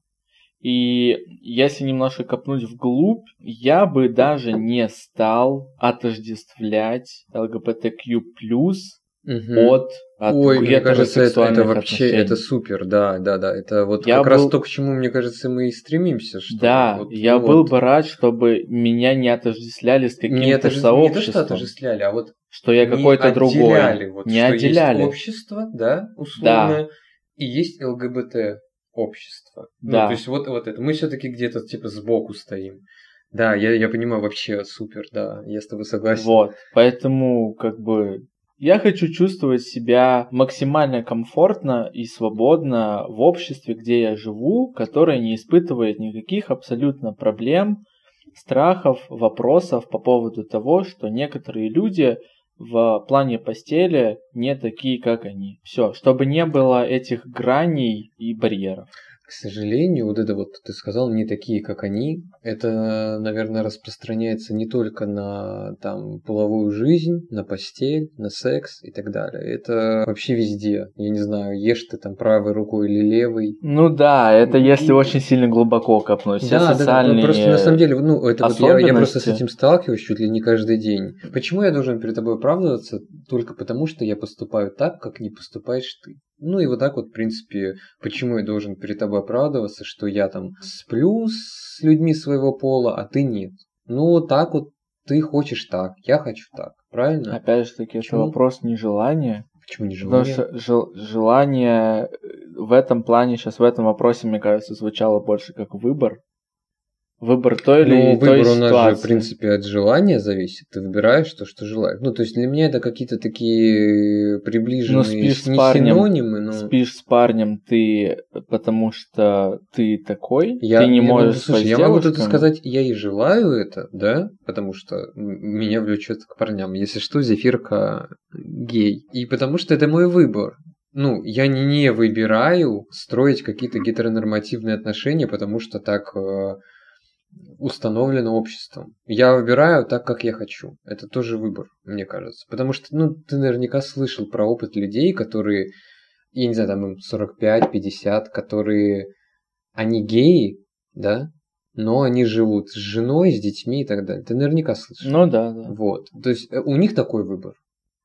И если немножко копнуть вглубь, я бы даже не стал отождествлять ЛГБТQ+, Мгм. от, от Ой, мне кажется, это, это вообще, отношений. это супер, да, да, да. Это вот Я как раз был- то, к чему, мне кажется, мы и стремимся. Что Да, вот- я вот был бы рад, чтобы меня не отождествляли с каким-то не, отожде- не то, сообществом, что отождествляли, а вот что я какой-то другой. отделяли, вот, не что отделяли. есть общество, да, условно, и есть ЛГБТ общество. Да. Ну, то есть вот, вот это. Мы все-таки где-то типа сбоку стоим. Да, я, я понимаю, вообще супер, да, я с тобой согласен. Вот, поэтому как бы Я хочу чувствовать себя максимально комфортно и свободно в обществе, где я живу, которое не испытывает никаких абсолютно проблем, страхов, вопросов по поводу того, что некоторые люди в плане постели не такие, как они. Все, чтобы не было этих граней и барьеров. К сожалению, вот это вот ты сказал, не такие, как они, это, наверное, распространяется не только на там половую жизнь, на постель, на секс и так далее. Это вообще везде. Я не знаю, ешь ты там правой рукой или левой. Ну да, это если очень сильно глубоко копнуть. Все да, социальные да, да, просто на самом деле, ну, это вот я, я просто с этим сталкиваюсь чуть ли не каждый день. Почему я должен перед тобой оправдываться? Только потому, что я поступаю так, как не поступаешь ты. Ну и вот так вот, в принципе, почему я должен перед тобой оправдываться, что я там сплю с людьми своего пола, а ты нет. Ну, так вот ты хочешь так, я хочу так, правильно? Опять же таки, это вопрос нежелания. Почему не желание? Потому что жел- желание в этом плане, сейчас в этом вопросе, мне кажется, звучало больше как выбор. Выбор той или ну, той выбор у нас же, в принципе, от желания зависит. Ты выбираешь то, что желаешь. Ну, то есть для меня это какие-то такие приближенные ну, спишь с парнем, синонимы, но... Спишь с парнем ты, потому что ты такой, я, ты не я можешь могу, слушай, я могу тут сказать, я и желаю это, да, потому что меня влечет к парням. Если что, Зефирка гей. И потому что это мой выбор ну, я не выбираю строить какие-то гетеронормативные отношения, потому что так э, установлено обществом. Я выбираю так, как я хочу. Это тоже выбор, мне кажется. Потому что, ну, ты наверняка слышал про опыт людей, которые, я не знаю, там им 45-50, которые, они геи, да, но они живут с женой, с детьми и так далее. Ты наверняка слышал. Ну да, да. Вот. То есть э, у них такой выбор.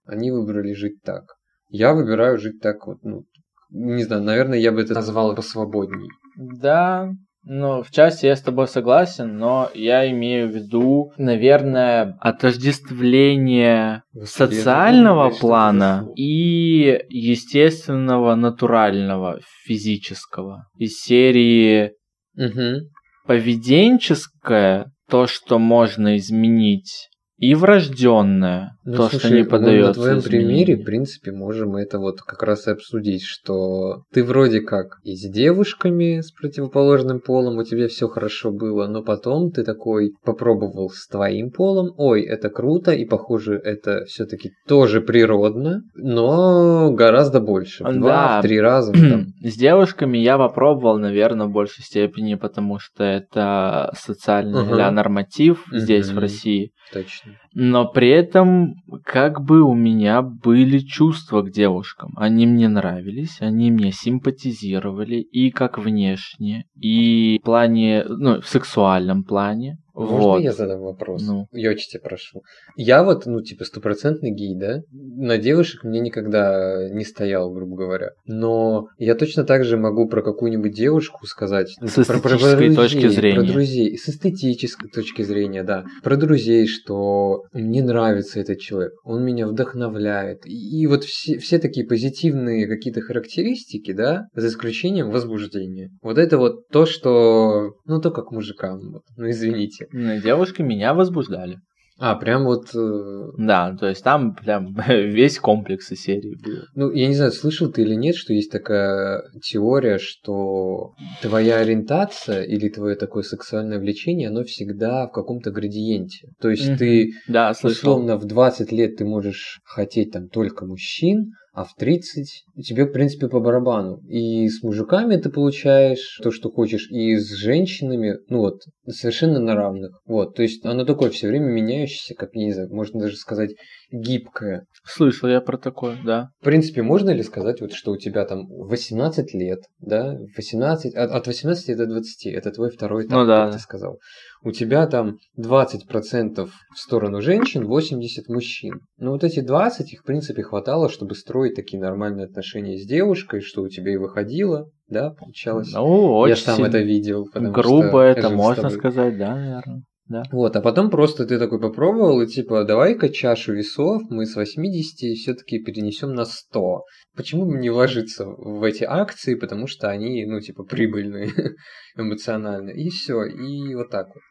Они выбрали жить так. Я выбираю жить так вот, ну, не знаю, наверное, я бы это назвал посвободней. Да, ну, в части я с тобой согласен, но я имею в виду, наверное, отождествление социального плана и естественного, натурального, физического. Из серии угу. поведенческое, то, что можно изменить, и врожденное, ну, то, слушай, что не подается. На твоем примере, в принципе, можем это вот как раз и обсудить, что ты вроде как и с девушками с противоположным полом у тебя все хорошо было, но потом ты такой попробовал с твоим полом, ой, это круто, и похоже, это все-таки тоже природно, но гораздо больше, в два, в три раза. Там. (clears throat) С девушками я попробовал, наверное, в большей степени, потому что это социальный uh-huh. норматив здесь, uh-huh. в России. Точно. Но при этом как бы у меня были чувства к девушкам. Они мне нравились, они мне симпатизировали и как внешне, и в плане, ну, в сексуальном плане. Можно вот. я задам вопрос? Ну. Тебя прошу. Я вот, ну, типа, стопроцентный гей, да? На девушек мне никогда не стоял, грубо говоря. Но я точно так же могу про какую-нибудь девушку сказать. С про, эстетической про, про друзей, точки зрения. Про друзей. С эстетической точки зрения, да. Про друзей, что мне нравится этот человек, он меня вдохновляет. И, и вот все, все такие позитивные какие-то характеристики, да, за исключением возбуждения. Вот это вот то, что, ну, то как мужикам, вот. ну, извините девушки. Девушки меня возбуждали. А, прям вот... Э... Да, то есть там прям (laughs) весь комплекс из серии был. Ну, я не знаю, слышал ты или нет, что есть такая теория, что твоя ориентация или твое такое сексуальное влечение, оно всегда в каком-то градиенте. То есть mm-hmm. ты, да, условно, в 20 лет ты можешь хотеть там только мужчин, а в 30 тебе, в принципе, по барабану. И с мужиками ты получаешь то, что хочешь, и с женщинами, ну вот, совершенно на равных. Вот, то есть оно такое все время меняющееся, как, я не знаю, можно даже сказать, гибкое. Слышал я про такое, да. В принципе, можно ли сказать, вот, что у тебя там 18 лет, да, 18, от, от 18 до 20, это твой второй этап, ну, да. как ты сказал у тебя там 20% в сторону женщин, 80% мужчин. Но вот эти 20, их в принципе хватало, чтобы строить такие нормальные отношения с девушкой, что у тебя и выходило, да, получалось. Ну, очень Я сам это видел. Грубо что это можно сказать, да, наверное. Да. Вот, а потом просто ты такой попробовал, и типа, давай-ка чашу весов мы с 80 все-таки перенесем на 100. Почему бы не вложиться в эти акции, потому что они, ну, типа, прибыльные (laughs) эмоционально. И все, и вот так вот.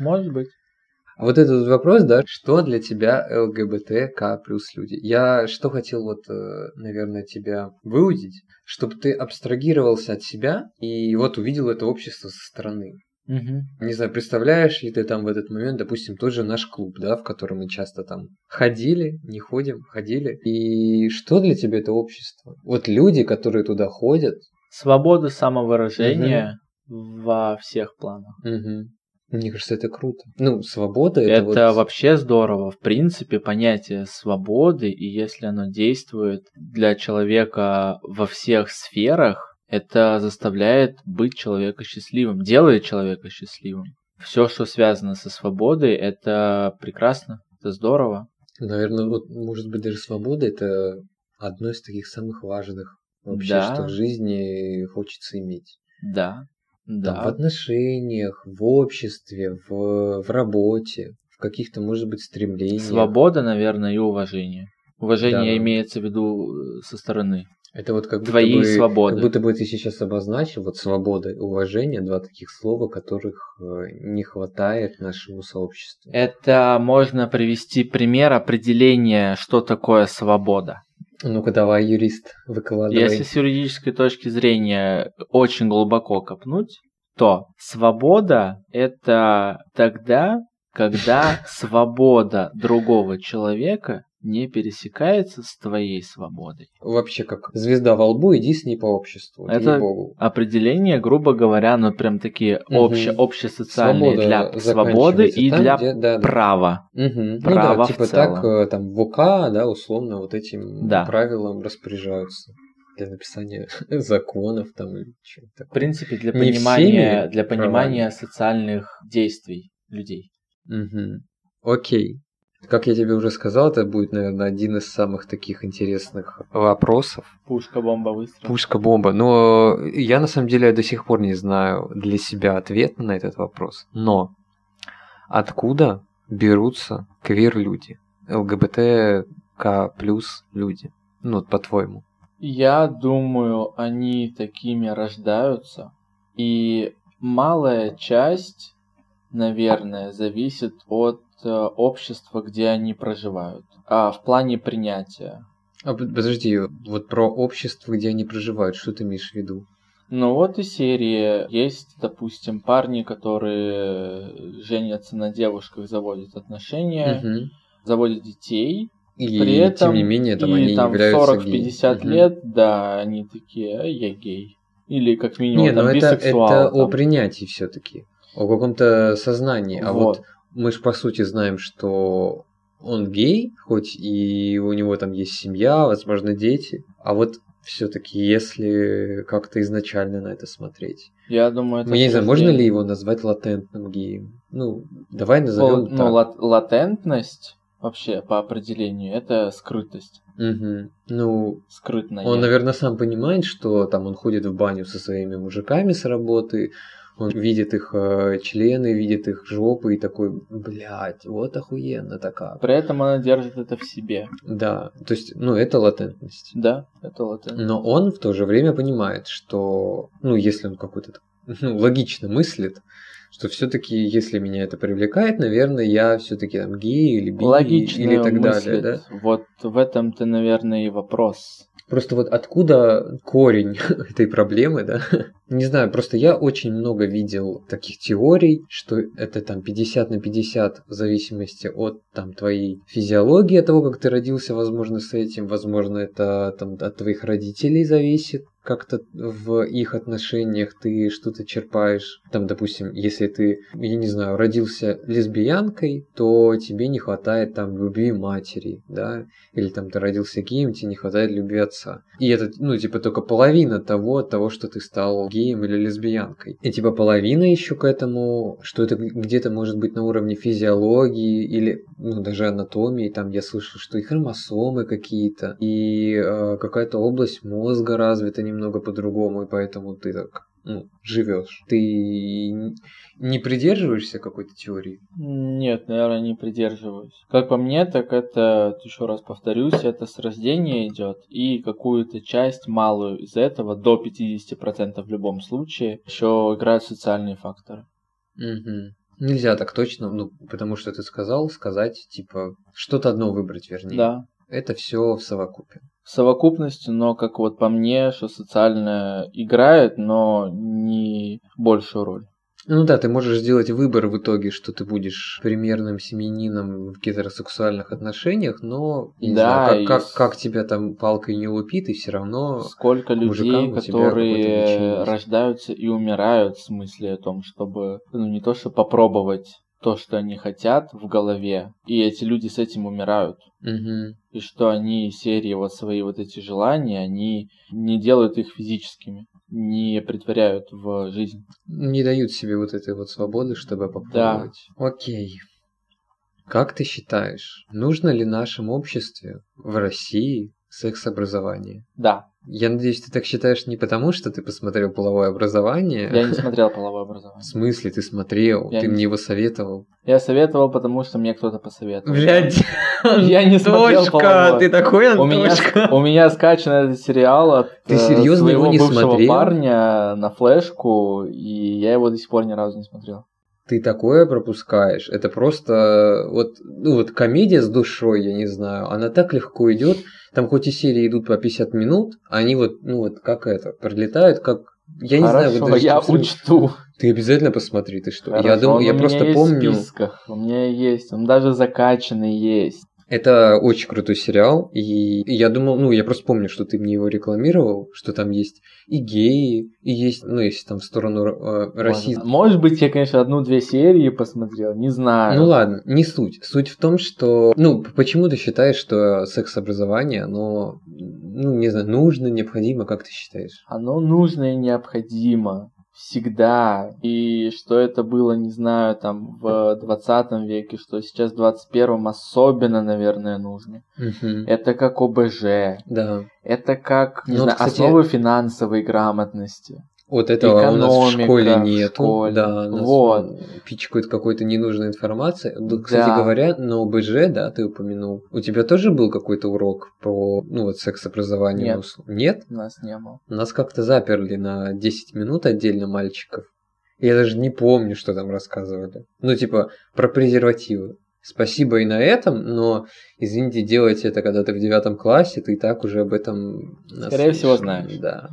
Может быть. Вот этот вопрос, да, что для тебя ЛГБТК плюс люди? Я что хотел вот, э, наверное, тебя выудить, чтобы ты абстрагировался от себя и вот увидел это общество со стороны. Угу. Не знаю, представляешь ли ты там в этот момент, допустим, тот же наш клуб, да, в котором мы часто там ходили, не ходим, ходили. И что для тебя это общество? Вот люди, которые туда ходят. Свобода самовыражения угу. во всех планах. Угу. Мне кажется, это круто. Ну, свобода это, это вот... вообще здорово. В принципе, понятие свободы, и если оно действует для человека во всех сферах, это заставляет быть человека счастливым, делает человека счастливым. Все, что связано со свободой, это прекрасно, это здорово. Наверное, вот, может быть, даже свобода это одно из таких самых важных вообще, Да. что в жизни хочется иметь. Да, Там, в да. отношениях, в обществе, в, в работе, в каких-то, может быть, стремлениях. Свобода, наверное, и уважение. Уважение Да. имеется в виду э, со стороны. Это вот как будто Твоей бы, свободы. Как будто бы ты сейчас обозначил вот свобода и уважение, два таких слова, которых э, не хватает нашему сообществу. Это можно привести пример определения, что такое свобода. Ну-ка давай, юрист, выкладывай. Если с юридической точки зрения очень глубоко копнуть, то свобода это тогда, когда (laughs) свобода другого человека не пересекается с твоей свободой. Вообще как звезда во лбу, иди с ней по обществу. Это- ей-богу. Определение, грубо говоря, ну прям такие Мгм. обще, общесоциальные Свобода для свободы и там, для где- да, да. права. Ну права да, в типа целом. так, э, там в УК, да, условно, вот этим Да. правилам распоряжаются для написания (laughs) законов там или чего-то В принципе, для Не понимания, для понимания правами. социальных действий людей. Мгм. Окей. Как я тебе уже сказал, это будет, наверное, один из самых таких интересных вопросов. Пушка, бомба, выстрел. Пушка-бомба. Но я на самом деле до сих пор не знаю для себя ответа на этот вопрос. Но откуда берутся квир-люди? ЛГБТК плюс люди? Ну, вот по-твоему. Я думаю, они такими рождаются. И малая часть, наверное, зависит от э, общества, где они проживают. А в плане принятия. А под- подожди, вот про общество, где они проживают, что ты имеешь в виду? Ну вот и серии. Есть, допустим, парни, которые женятся на девушках, заводят отношения, Мгм. заводят детей. И При этом тем не менее, там и они там являются 40-50 геями. Мгм. лет, да, они такие, а я гей. Или как минимум Не, там ну это, бисексуал. это о там. принятии все-таки, о каком-то сознании. А вот Вот. мы же по сути знаем, что он гей, хоть и у него там есть семья, возможно, дети. А вот все-таки, если как-то изначально на это смотреть. Я думаю, это Ну, я не знаю, можно ли его назвать латентным геем? Ну, давай назовем ну, так. лат- латентность вообще по определению это скрытость. Мгм. Ну, Скрытная. Он, наверное, сам понимает, что там он ходит в баню со своими мужиками с работы, он видит их э, члены, видит их жопы и такой, блядь, вот охуенно такая. При этом она держит это в себе. Да, то есть, ну, это латентность. Да, это латентность. Но он в то же время понимает, что, ну, если он какой-то (laughs) ну, логично мыслит, что все-таки, если меня это привлекает, наверное, я все-таки там гей или би Логично или так далее, мыслит. да? Вот в этом-то, наверное, и вопрос. Просто вот откуда корень (laughs) этой проблемы, да? (laughs) Не знаю, просто я очень много видел таких теорий, что это там 50 на 50 в зависимости от там твоей физиологии, от того, как ты родился, возможно, с этим, возможно, это там от твоих родителей зависит как-то в их отношениях ты что-то черпаешь. Там, допустим, если ты, я не знаю, родился лесбиянкой, то тебе не хватает там любви матери, да, или там ты родился геем, тебе не хватает любви отца. И это, ну, типа, только половина того, того, что ты стал геем или лесбиянкой. И типа половина еще к этому, что это где-то может быть на уровне физиологии или, ну, даже анатомии. Там я слышал, что и хромосомы какие-то, и э, какая-то область мозга развита немного по-другому, и поэтому ты так, ну, живешь. Ты не придерживаешься какой-то теории? Нет, наверное, не придерживаюсь. Как по мне, так это, еще раз повторюсь, это с рождения идет, и какую-то часть малую из этого, до 50% в любом случае, еще играют социальные факторы. Мгм. Нельзя так точно, ну, потому что ты сказал, сказать, типа, что-то одно выбрать, вернее. Да. Это все в совокупе. Совокупности, но как вот по мне, что социальное играет, но не большую роль. Ну да, ты можешь сделать выбор в итоге, что ты будешь примерным семьянином в гетеросексуальных отношениях, но не Да, знаю, как, как, как тебя там палкой не лупит, и все равно Сколько людей, которые рождаются и умирают в смысле о том, чтобы, ну не то, что попробовать то, что они хотят в голове, и эти люди с этим умирают. Мгм. И что они серии вот свои вот эти желания, они не делают их физическими, не притворяют в жизнь. не дают себе вот этой вот свободы, чтобы попробовать. Окей. Как ты считаешь, нужно ли нашему обществу в России секс-образование? Да, Я надеюсь, ты так считаешь не потому, что ты посмотрел половое образование. я не смотрел половое В образование. смысле, ты смотрел, Я ты не мне его советовал. Я советовал, потому что мне кто-то посоветовал. Блядь, (laughs) Я не смотрел половое. ты такой У меня, у меня скачан этот сериал от Ты э, серьезно своего его не бывшего смотрел? парня на флешку, и я его до сих пор ни разу не смотрел. Ты такое пропускаешь. Это просто вот, ну вот комедия с душой, я не знаю, она так легко идет. Там хоть и серии идут по 50 минут, они вот, ну вот как это, пролетают, как я не знаю, Хорошо, вот даже я абсолютно- учту. Ты обязательно посмотри, ты что? я Хорошо, думаю, он я просто есть помню. в списках, у меня есть, он даже закачанный есть. Это очень крутой сериал, и я думал, ну, я просто помню, что ты мне его рекламировал, что там есть и геи, и есть, ну, если там в сторону э, России. Может, быть, я, конечно, одну-две серии посмотрел, не знаю. Ну ладно, не суть. Суть в том, что, ну, почему ты считаешь, что секс-образование, оно, ну, не знаю, нужно, необходимо, как ты считаешь? Оно нужно и необходимо. Всегда. И что это было, не знаю, там в 20 веке, что сейчас в 21 особенно, наверное, нужно. Мгм. Это как ОБЖ. Да. Это как, не Ну, вот, знаю, кстати- основы финансовой грамотности. Вот этого у нас в Экономика школе школе. Да, нас Вот. пичкают какой-то ненужной информацией. Да, Кстати Да. говоря, на ОБЖ, да, ты упомянул. У тебя тоже был какой-то урок про, ну, вот секс-образование? Нет. на ус- Нет? У нас не было. Нас как-то заперли на 10 минут отдельно мальчиков. Я даже не помню, что там рассказывали. Ну, типа, про презервативы. Спасибо и на этом, но, извините, делать это, когда ты в девятом классе, ты и так уже об этом... Скорее всего, наслышан. знаешь. Да.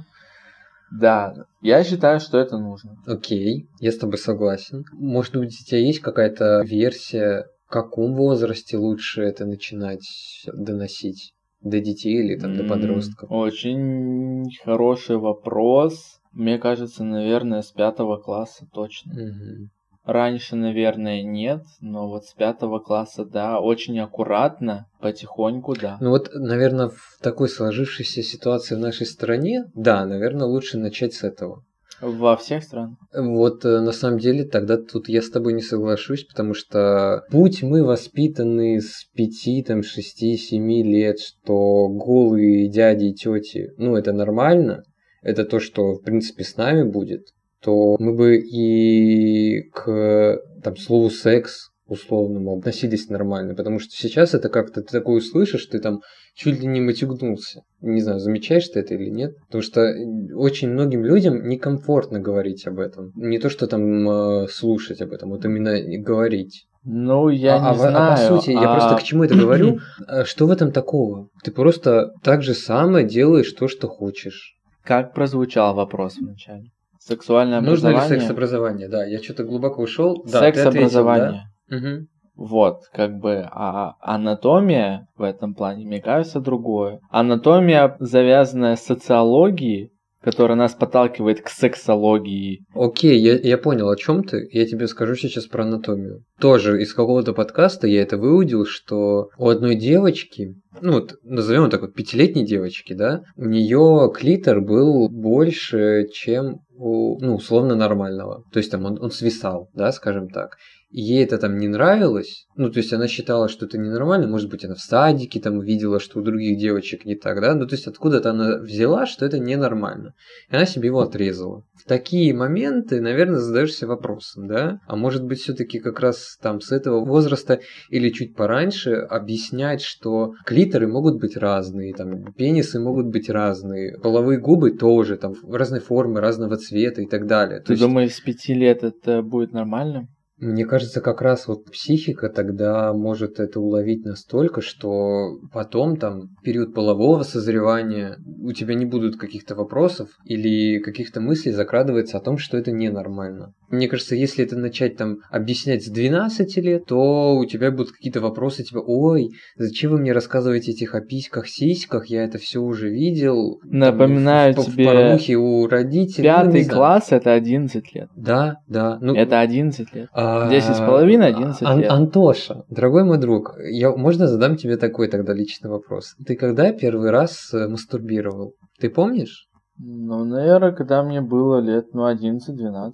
Да, я считаю, что это нужно. Окей, я с тобой согласен. Может быть, у тебя есть какая-то версия, в каком возрасте лучше это начинать доносить? До детей или там до подростков? Очень хороший вопрос. Мне кажется, наверное, с пятого класса точно. Мгм. Раньше, наверное, нет, но вот с пятого класса, да, очень аккуратно, потихоньку, да. Ну вот, наверное, в такой сложившейся ситуации в нашей стране, да, наверное, лучше начать с этого. Во всех странах. Вот э, на самом деле тогда тут я с тобой не соглашусь, потому что будь мы воспитаны с пяти, там, шести, семи лет, что голые дяди и тети, ну, это нормально, это то, что, в принципе, с нами будет, то мы бы и к там, слову секс условному относились нормально, потому что сейчас это как-то ты такое услышишь, ты там чуть ли не матюгнулся. Не знаю, замечаешь ты это или нет, потому что э, очень многим людям некомфортно говорить об этом. Не то, что там э, слушать об этом, вот именно говорить. Ну, я а, не а в- а знаю. по сути, я а- просто к чему это говорю? (clears throat) А Что в этом такого? Ты просто так же самое делаешь то, что хочешь. Как прозвучал вопрос вначале? Сексуальное Нужно ли образование? секс-образование? Да, я что-то глубоко ушел. Да, Секс-образование. да? Мгм. Вот, как бы, а анатомия в этом плане, мне кажется, другое. Анатомия, завязанная с социологией, которая нас подталкивает к сексологии. Окей, я, я понял, о чем ты. Я тебе скажу сейчас про анатомию. Тоже из какого-то подкаста я это выудил, что у одной девочки, ну вот назовем так вот пятилетней девочки, да, у нее клитор был больше, чем ну, условно нормального. То есть там он, он свисал, да, скажем так. И ей это там не нравилось, ну, то есть она считала, что это ненормально, может быть, она в садике там увидела, что у других девочек не так, да, ну, то есть откуда-то она взяла, что это ненормально, и она себе его отрезала. В такие моменты, наверное, задаешься вопросом, да, а может быть, все-таки как раз там с этого возраста или чуть пораньше объяснять, что клиторы могут быть разные, там, пенисы могут быть разные, половые губы тоже, там, разной формы, разного цвета и так далее. То Ты есть- думаешь, с пяти лет это будет нормально? Мне кажется, как раз вот психика тогда может это уловить настолько, что потом там период полового созревания у тебя не будут каких-то вопросов или каких-то мыслей закрадывается о том, что это ненормально. Мне кажется, если это начать там объяснять с 12 лет, то у тебя будут какие-то вопросы, типа, ой, зачем вы мне рассказываете этих о письках, сиськах, я это все уже видел. Напоминаю там, в, тебе, в порнухе у родителей. ну, Пятый знаю. класс это 11 лет. Да, да. Ну, Это 11 лет. а, 10 с половиной, 11 Ан- лет. Антоша, дорогой мой друг, я, можно задам тебе такой тогда личный вопрос? Ты когда первый раз э, мастурбировал? Ты помнишь? Ну, наверное, когда мне было лет, ну, 11-12.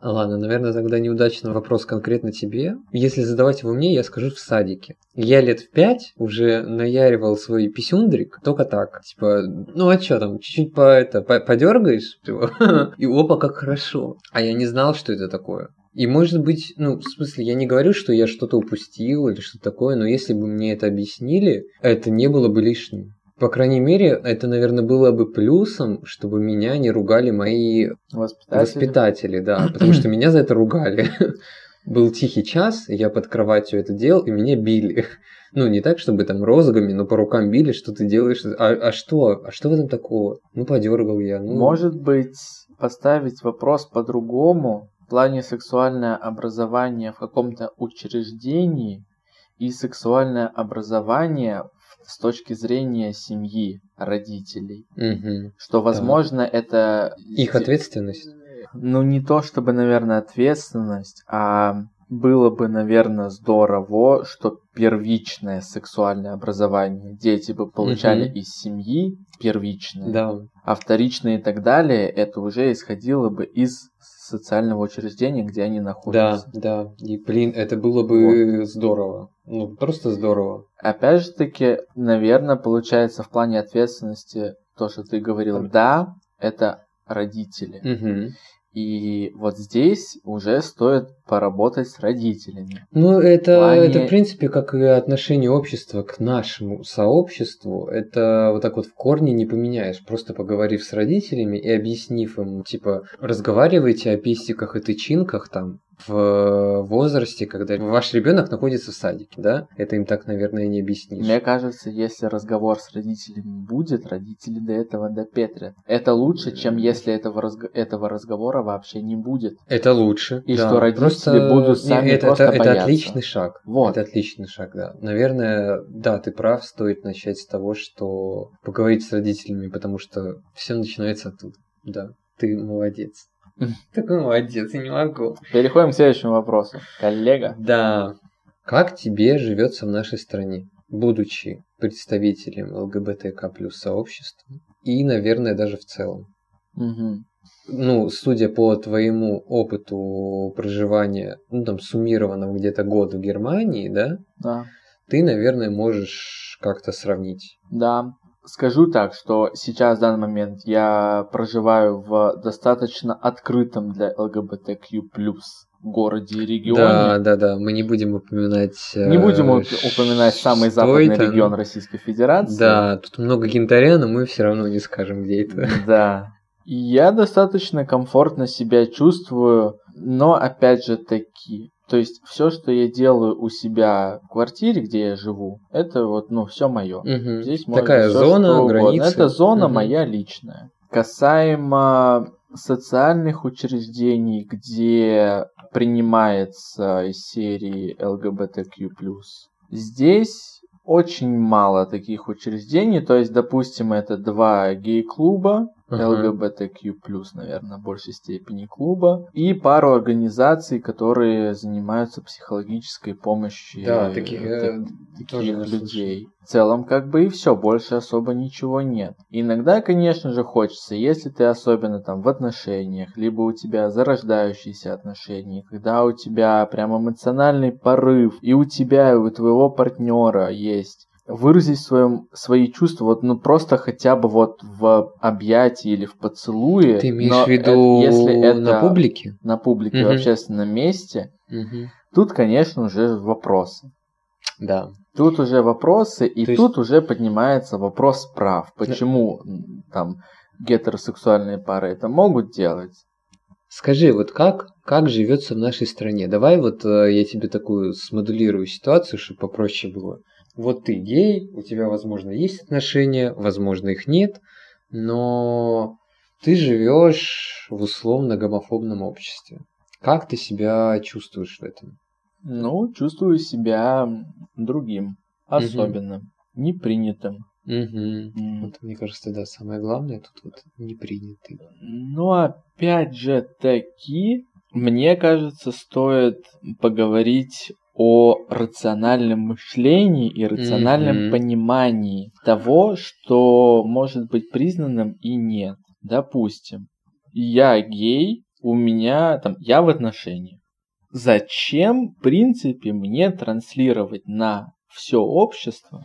Ладно, наверное, тогда неудачный вопрос конкретно тебе. Если задавать его мне, я скажу в садике. Я лет в пять уже наяривал свой писюндрик, только так. Типа, ну а чё там, чуть-чуть по это, по- подергаешь, (laughs) и опа, как хорошо. А я не знал, что это такое. И может быть, ну, в смысле, я не говорю, что я что-то упустил или что-то такое, но если бы мне это объяснили, это не было бы лишним. По крайней мере, это, наверное, было бы плюсом, чтобы меня не ругали мои Воспитатель. Воспитатели, да, (clears throat) потому что меня за это ругали. (laughs) Был тихий час, я под кроватью это делал, и меня били. (laughs) Ну, не так, чтобы там розгами, но по рукам били, что ты делаешь. А, а что? А что в этом такого? Ну, подергал я. Ну, Может быть, поставить вопрос по-другому плане сексуальное образование в каком-то учреждении и сексуальное образование с точки зрения семьи, родителей. мгм. Что, возможно, это... Их ответственность. Ну, не то чтобы, наверное, ответственность, а было бы, наверное, здорово, что первичное сексуальное образование дети бы получали Мгм. из семьи, первичное, Да. а вторичное и так далее, это уже исходило бы из социального учреждения, где они Да, находятся. да. И, блин, это было бы здорово. Ну, просто здорово. Опять же таки, наверное, получается в плане ответственности то, что ты говорил, да, это родители. Мгм. И вот здесь уже стоит поработать с родителями. Ну, это, плане- это, в принципе, как и отношение общества к нашему сообществу. Это вот так вот в корне не поменяешь. Просто поговорив с родителями и объяснив им, типа, разговаривайте о пестиках и тычинках там в возрасте, когда ваш ребенок находится в садике, да? Это им так, наверное, не объяснишь. Мне кажется, если разговор с родителями будет, родители до этого допетрят. Это лучше, чем если этого, разго- этого разговора вообще не будет. Это лучше. И да. что родители Просто- будут сами это, просто это, это бояться. отличный шаг. Вот. Это отличный шаг, да. Наверное, да, ты прав, стоит начать с того, что поговорить с родителями, потому что все начинается оттуда. Да, ты молодец. (laughs) Такой молодец, я не могу. Переходим к следующему вопросу. Коллега. Да. Как тебе живется в нашей стране, будучи представителем ЛГБТК плюс сообщества и, наверное, даже в целом? Мгм. ну, судя по твоему опыту проживания, ну, там, суммированного где-то год в Германии, да, Да. ты, наверное, можешь как-то сравнить. Да. Скажу так, что сейчас, в данный момент, я проживаю в достаточно открытом для ЛГБТQ+, городе и регионе. Да, да, да, мы не будем упоминать... э, Не будем уп- упоминать самый западный это. регион Российской Федерации. Да, тут много янтаря, но мы все равно не скажем, где это. Да. Я достаточно комфортно себя чувствую, но опять же таки, то есть все, что я делаю у себя в квартире, где я живу, это вот, ну, все мое. Мгм. Здесь Такая всё, зона, границы. Это зона Мгм. моя личная. Касаемо социальных учреждений, где принимается из серии ЛГБТQ+. Здесь очень мало таких учреждений, то есть, допустим, это два гей-клуба, ЛГБТQ+, наверное, в большей степени клуба, и пару организаций, которые занимаются психологической помощью Да, таких, э, э, таких тоже людей. В целом, как бы и все, больше особо ничего нет. Иногда, конечно же, хочется, если ты особенно там в отношениях, либо у тебя зарождающиеся отношения, когда у тебя прям эмоциональный порыв, и у тебя, и у твоего партнера есть выразить своем, свои чувства, вот, ну, просто хотя бы вот в объятии или в поцелуе. Ты имеешь но в виду это- если это на публике? на публике, в Мгм. общественном месте, Мгм. тут, конечно, уже вопросы. Да. Тут уже вопросы, и То есть- тут уже поднимается вопрос прав. Почему м, там гетеросексуальные пары это могут делать? Скажи, вот как как живется в нашей стране. Давай вот э, я тебе такую смоделирую ситуацию, чтобы попроще было. Вот ты гей, у тебя, возможно, есть отношения, возможно, их нет, но ты живешь в условно гомофобном обществе. Как ты себя чувствуешь в этом? Ну, чувствую себя другим, особенным, угу. непринятым. Угу. Mm. Вот, мне кажется, да, самое главное тут вот непринятый. Ну, опять же таки, мне кажется, стоит поговорить о рациональном мышлении и рациональном mm-hmm. понимании того, что может быть признанным и нет. Допустим, я гей, у меня там, я в отношениях. Зачем, в принципе, мне транслировать на все общество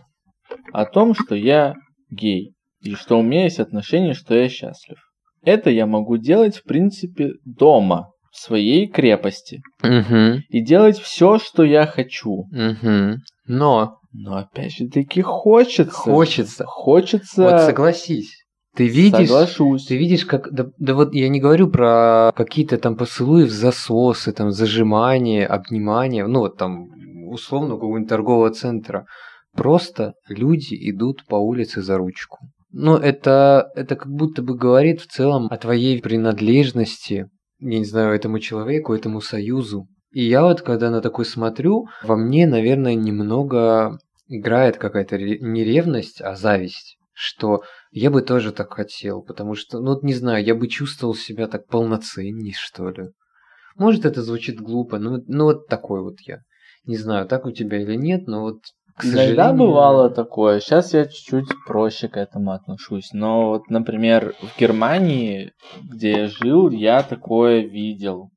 о том, что я гей, и что у меня есть отношения, что я счастлив? Это я могу делать, в принципе, дома, в своей крепости. Угу. И делать все, что я хочу. Угу. Но. Но опять же таки хочется. Хочется. Хочется. Вот согласись. Ты видишь, Соглашусь. ты видишь, как, да, да вот я не говорю про какие-то там поцелуи в засосы, там зажимания, обнимания, ну вот там условно какого-нибудь торгового центра. Просто люди идут по улице за ручку. Ну, это, это как будто бы говорит в целом о твоей принадлежности я не знаю, этому человеку, этому союзу. И я вот, когда на такой смотрю, во мне, наверное, немного играет какая-то не ревность, а зависть, что я бы тоже так хотел, потому что, ну, не знаю, я бы чувствовал себя так полноценней, что ли. Может, это звучит глупо, но ну, вот такой вот я. Не знаю, так у тебя или нет, но вот к сожалению... Иногда бывало такое. Сейчас я чуть-чуть проще к этому отношусь. Но вот, например, в Германии, где я жил, я такое видел.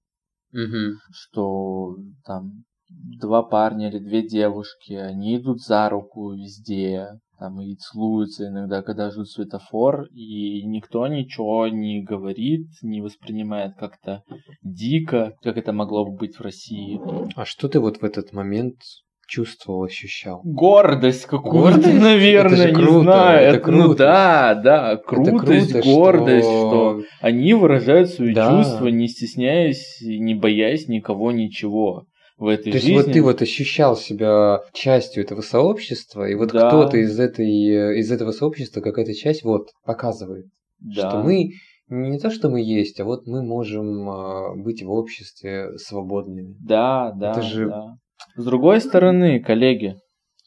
Угу. Что там два парня или две девушки, они идут за руку везде, там и целуются иногда, когда ждут светофор, и никто ничего не говорит, не воспринимает как-то дико, как это могло бы быть в России. А что ты вот в этот момент чувствовал, ощущал? Гордость какую-то, гордость? наверное, это не знаю. Это, это круто. Ну да, да, крутость, круто, гордость, что... что они выражают свои да. чувства, не стесняясь, не боясь никого, ничего в этой То жизни. есть вот ты вот ощущал себя частью этого сообщества, и вот да. кто-то из, этой, из этого сообщества, какая-то часть, вот, показывает, да. что мы не то, что мы есть, а вот мы можем а, быть в обществе свободными. Да, да, Это же да. С другой стороны, коллеги.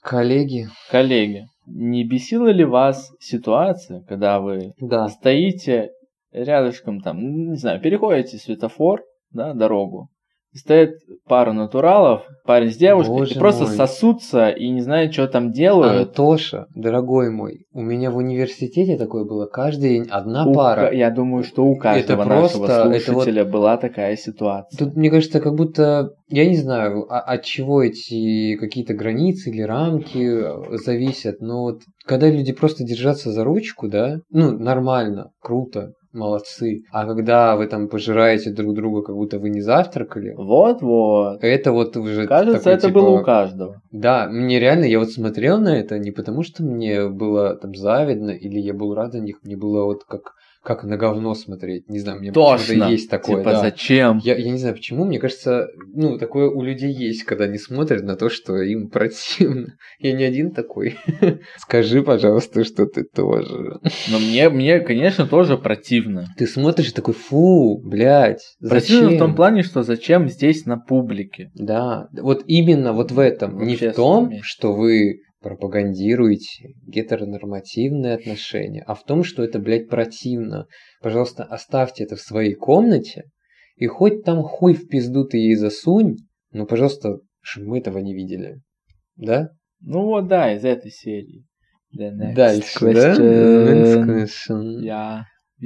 Коллеги. Коллеги. Не бесила ли вас ситуация, когда вы да. стоите рядышком там, не знаю, переходите светофор, да, дорогу, стоит пара натуралов, парень с девушкой, Боже и просто мой. сосутся и не знают, что там делают. Антоша, дорогой мой, у меня в университете такое было. Каждый день одна у пара. Я думаю, что у каждого это нашего просто, слушателя вот, была такая ситуация. Тут, мне кажется, как будто, я не знаю, а, от чего эти какие-то границы или рамки э, зависят, но вот когда люди просто держатся за ручку, да, ну, нормально, круто, молодцы. А когда вы там пожираете друг друга, как будто вы не завтракали. Вот-вот. Это вот уже. Кажется, такой, это типа... было у каждого. Да, мне реально, я вот смотрел на это не потому, что мне было там завидно или я был рад за них, мне было вот как как на говно смотреть. Не знаю, мне Точно. есть такое. Типа да. зачем? Я, я не знаю почему, мне кажется, ну, такое у людей есть, когда они смотрят на то, что им (laughs) противно. Я не один такой. (laughs) Скажи, пожалуйста, что ты тоже. Но мне, мне, конечно, тоже противно. Ты смотришь такой, фу, блядь, зачем? Противно в том плане, что зачем здесь на публике. Да, вот именно вот в этом. не в том, что вы пропагандируете гетеронормативные отношения, а в том, что это, блядь, противно. Пожалуйста, оставьте это в своей комнате, и хоть там хуй в пизду ты ей засунь, но, пожалуйста, чтобы мы этого не видели. Да? Ну вот да, из этой серии. Дальше, question. да? Next question. Yeah.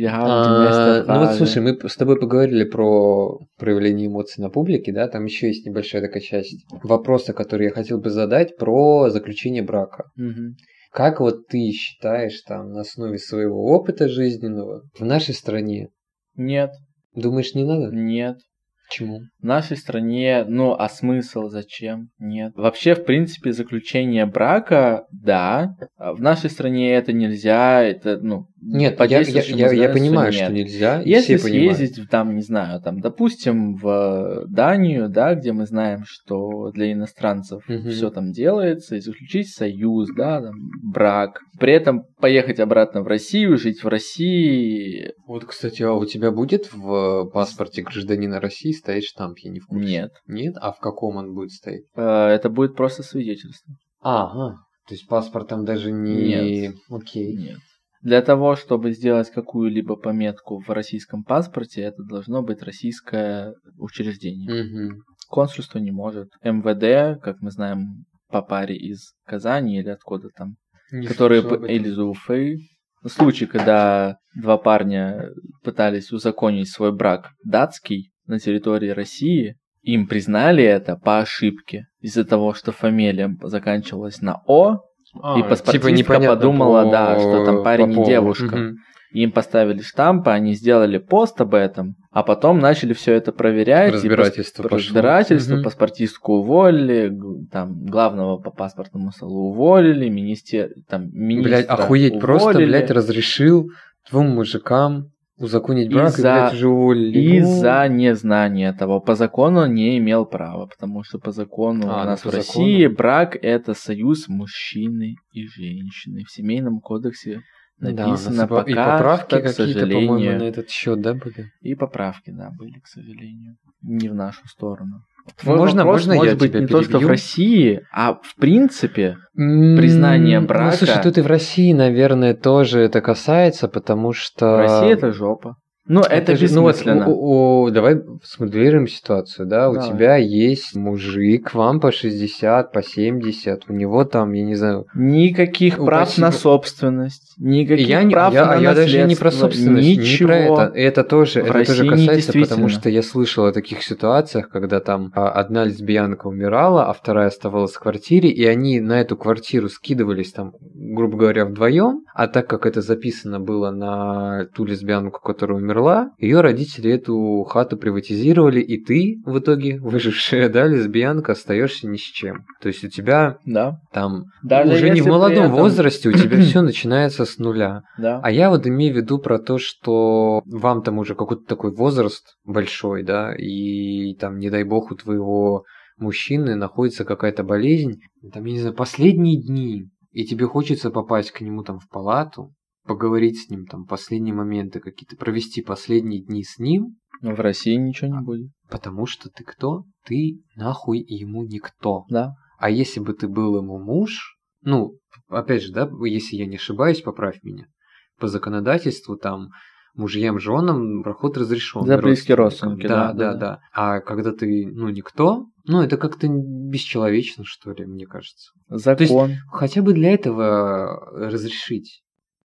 А, ну вот слушай, мы с тобой поговорили про проявление эмоций на публике, да, там еще есть небольшая такая часть вопроса, который я хотел бы задать про заключение брака. Угу. Как вот ты считаешь там на основе своего опыта жизненного в нашей стране? Нет. Думаешь, не надо? Нет. Почему? В нашей стране, ну, а смысл зачем? Нет. Вообще, в принципе, заключение брака, да. А в нашей стране это нельзя, это, ну, Нет, по я, я, я, я понимаю, нет. что нельзя. Если все понимают. съездить, там, не знаю, там, допустим, в Данию, да, где мы знаем, что для иностранцев Мгм. все там делается, и заключить союз, да, там, брак, при этом поехать обратно в Россию, жить в России, Вот, кстати, а у тебя будет в паспорте гражданина России стоять штамп? Я не в курсе. нет. Нет? А в каком он будет стоять? Э, Это будет просто свидетельство. Ага. То есть паспорт там даже не... Нет. Окей. Нет. Для того, чтобы сделать какую-либо пометку в российском паспорте, это должно быть российское учреждение. Мгм. Консульство не может. МВД, как мы знаем по паре из Казани или откуда там, Не которые или из Уфы. Случай, когда два парня пытались узаконить свой брак датский на территории России, им признали это по ошибке из-за того, что фамилия заканчивалась на О, А, и паспортистка непонятно подумала, по- да, что там парень по и девушка. Мгм. им поставили штампы, они сделали пост об этом, а потом начали все это проверять. Разбирательство пошло. разбирательство, Мгм. паспортистку уволили, там главного по паспортному столу уволили, министер, там министра Блять, охуеть, просто, уволили. блядь, разрешил двум мужикам узаконить брак, и, Из-за- блядь, уже уволили. Из-за незнания того. По закону он не имел права, потому что по закону А, у ну, нас по в России закону. брак это союз мужчины и женщины. В семейном кодексе Да, написано и по- пока и поправки что, к какие-то, по-моему, сожалению. на этот счет, да, были? И поправки, да, были, к сожалению. Не в нашу сторону. Можно- вопрос можно я может быть тебя не то, что в перебью? России, а в принципе. Признание М, брака- Ну, слушай, тут и в России, наверное, тоже это касается, потому что... В России это жопа. Ну, это, же- ну вот, бессмысленно. о- о- давай смоделируем ситуацию, да, у Давай. тебя есть мужик, вам по 60, по 70, у него там, я не знаю, Никаких Ну, прав на собственность, никаких я, не- прав я, на я даже не про собственность, ничего. не про это. Это тоже, В это России тоже касается, потому что я слышал о таких ситуациях, когда там а, одна лесбиянка умирала, а вторая оставалась в квартире, и они на эту квартиру скидывались там, грубо говоря, вдвоем, а так как это записано было на ту лесбиянку, которая умерла, ее родители эту хату приватизировали, и ты в итоге, выжившая, да, лесбиянка, остаешься ни с чем. То есть у тебя Да, там Даже уже не в молодом этом- возрасте, у тебя (clears throat) все начинается с нуля. да. А я вот имею в виду про то, что вам там уже какой-то такой возраст большой, да, и там, не дай бог, у твоего мужчины находится какая-то болезнь, там, я не знаю, последние дни, и тебе хочется попасть к нему там в палату, поговорить с ним там последние моменты какие-то, провести последние дни с ним, Но в России ничего не будет. потому что ты кто? Ты нахуй ему никто. Да. А если бы ты был ему муж, ну, опять же, да, если я не ошибаюсь, поправь меня, по законодательству там мужьям, женам проход разрешен. За близкие родственники, да, да, да, да, да. А когда ты, ну, никто, ну, это как-то бесчеловечно, что ли, мне кажется. Закон. Хотя бы для этого разрешить.